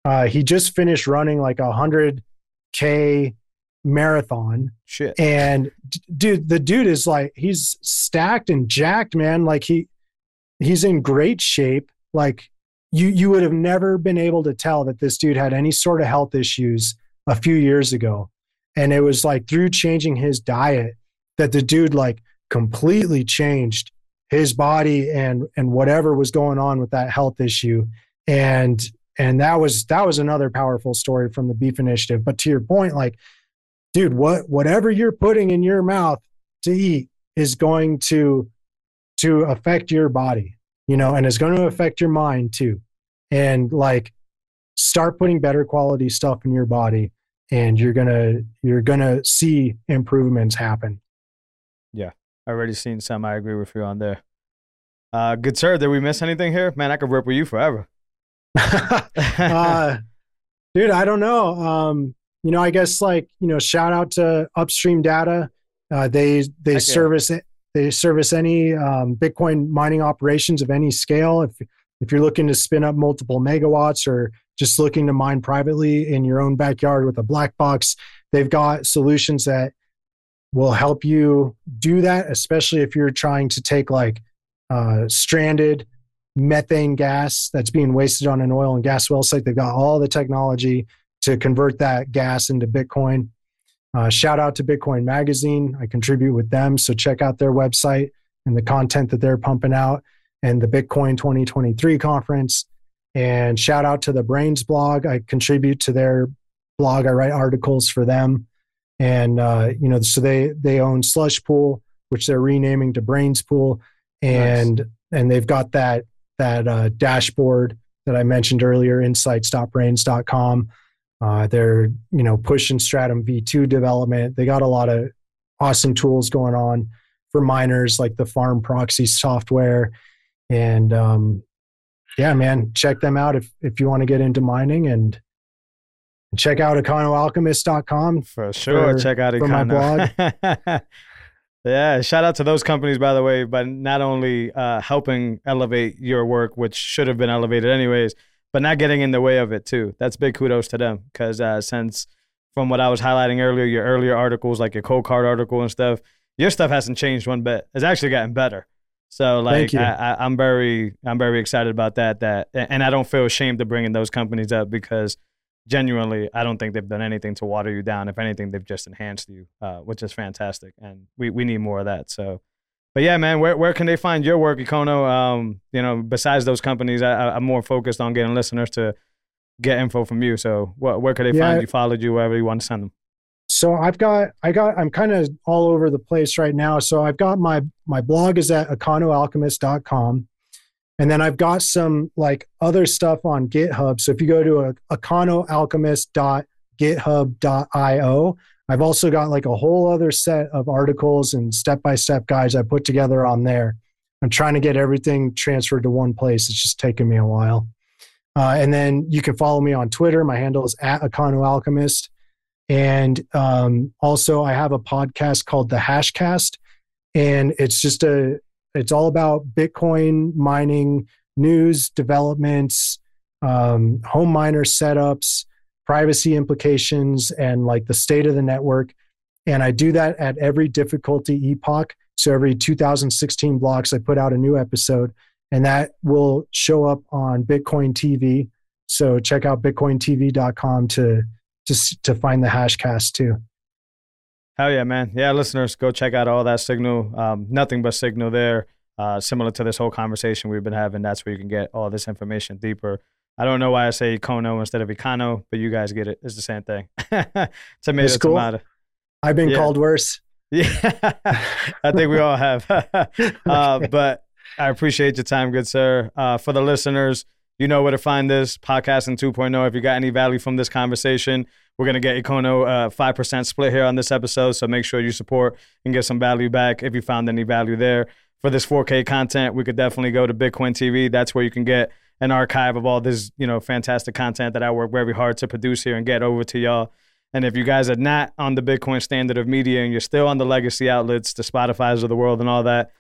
S7: Uh, he just finished running like a hundred k marathon.
S1: Shit.
S7: And dude, the dude is like he's stacked and jacked, man. Like he he's in great shape. Like you you would have never been able to tell that this dude had any sort of health issues a few years ago. And it was like through changing his diet that the dude like completely changed his body and and whatever was going on with that health issue. And and that was that was another powerful story from the beef initiative. But to your point like dude what whatever you're putting in your mouth to eat is going to to affect your body you know and it's going to affect your mind too and like start putting better quality stuff in your body and you're going to you're to see improvements happen
S1: yeah I already seen some. I agree with you on there. Uh, good sir, did we miss anything here? Man, I could rip with you forever.
S7: uh, dude, I don't know. Um, you know, I guess like you know, shout out to Upstream Data. Uh, they they service it. They service any um, Bitcoin mining operations of any scale. If if you're looking to spin up multiple megawatts or just looking to mine privately in your own backyard with a black box, they've got solutions that will help you do that, especially if you're trying to take like uh, stranded methane gas that's being wasted on an oil and gas well site. They've got all the technology to convert that gas into Bitcoin. Uh, shout out to Bitcoin Magazine. I contribute with them. So check out their website and the content that they're pumping out and the Bitcoin 2023 conference. And shout out to the Braiins blog. I contribute to their blog. I write articles for them and uh, you know so they they own slush pool which they're renaming to Braiins pool and nice. and they've got that that uh, dashboard that i mentioned earlier insights.braiins.com uh, they're you know pushing stratum v2 development they got a lot of awesome tools going on for miners like the farm proxy software and um, yeah man check them out if if you want to get into mining and check out econoalchemist.com
S1: For sure.
S7: for-
S1: Check out
S7: for my
S1: Econo. yeah. Shout out to those companies, by the way, but not only uh, helping elevate your work, which should have been elevated anyways, but not getting in the way of it too. That's big kudos to them because uh, since from what I was highlighting earlier, your earlier articles, like your Coldcard article and stuff, your stuff hasn't changed one bit. It's actually gotten better. So like. I, I, I'm very I'm very excited about that. That and I don't feel ashamed of bringing those companies up because genuinely, I don't think they've done anything to water you down. If anything, they've just enhanced you, uh, which is fantastic. And we, we need more of that. So, but yeah, man, where, where can they find your work, Econo? Um, you know, besides those companies, I, I'm more focused on getting listeners to get info from you. So, what, where could they
S7: Yeah.
S1: find you? Followed you wherever you want to send them.
S7: so i've got i got i'm kind of all over the place right now so i've got my my blog is at econoalchemist.com and then i've got some like other stuff on github so if you go to a, econoalchemist.github.io i've also got like a whole other set of articles and step-by-step guides i put together on there. I'm trying to get everything transferred to one place. It's just taking me a while. Uh, and then you can follow me on twitter. My handle is at econoalchemist and um, also, I have a podcast called the Hashcast, and it's just a it's all about Bitcoin mining news, developments, um, home miner setups, privacy implications, and like the state of the network. And I do that at every difficulty epoch. So every 2016 blocks, I put out a new episode, and that will show up on Bitcoin TV. So check out bitcointv.com to to to find the hashcast too.
S1: Hell yeah, man. Yeah, listeners, go check out all that signal. Um, nothing but signal there. Uh, similar to this whole conversation we've been having. That's where you can get all this information deeper. I don't know why I say Kono instead of Econo, but you guys get it. It's the same thing. tomato,
S7: It's cool.
S1: tomato.
S7: I've been
S1: Yeah.
S7: called worse.
S1: Yeah, I think we all have. uh, but I appreciate your time, good sir. Uh, for the listeners, you know where to find this podcasting 2.0. If you got any value from this conversation, we're gonna get Econo uh, five percent split here on this episode. So make sure you support and get some value back if you found any value there. For this 4K content, we could definitely go to Bitcoin TV. That's where you can get an archive of all this, you know, fantastic content that I work very hard to produce here and get over to y'all. And if you guys are not on the Bitcoin standard of media and you're still on the legacy outlets, the Spotify's of the world and all that,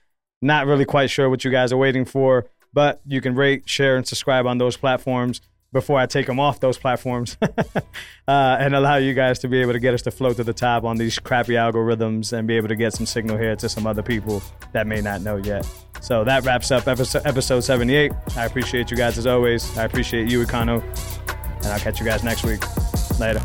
S1: not really quite sure what you guys are waiting for, but you can rate, share, and subscribe on those platforms before I take them off those platforms uh, and allow you guys to be able to get us to float to the top on these crappy algorithms and be able to get some signal here to some other people that may not know yet. So that wraps up episode, episode 78. I appreciate you guys as always. I appreciate you, Econo, and I'll catch you guys next week. Later.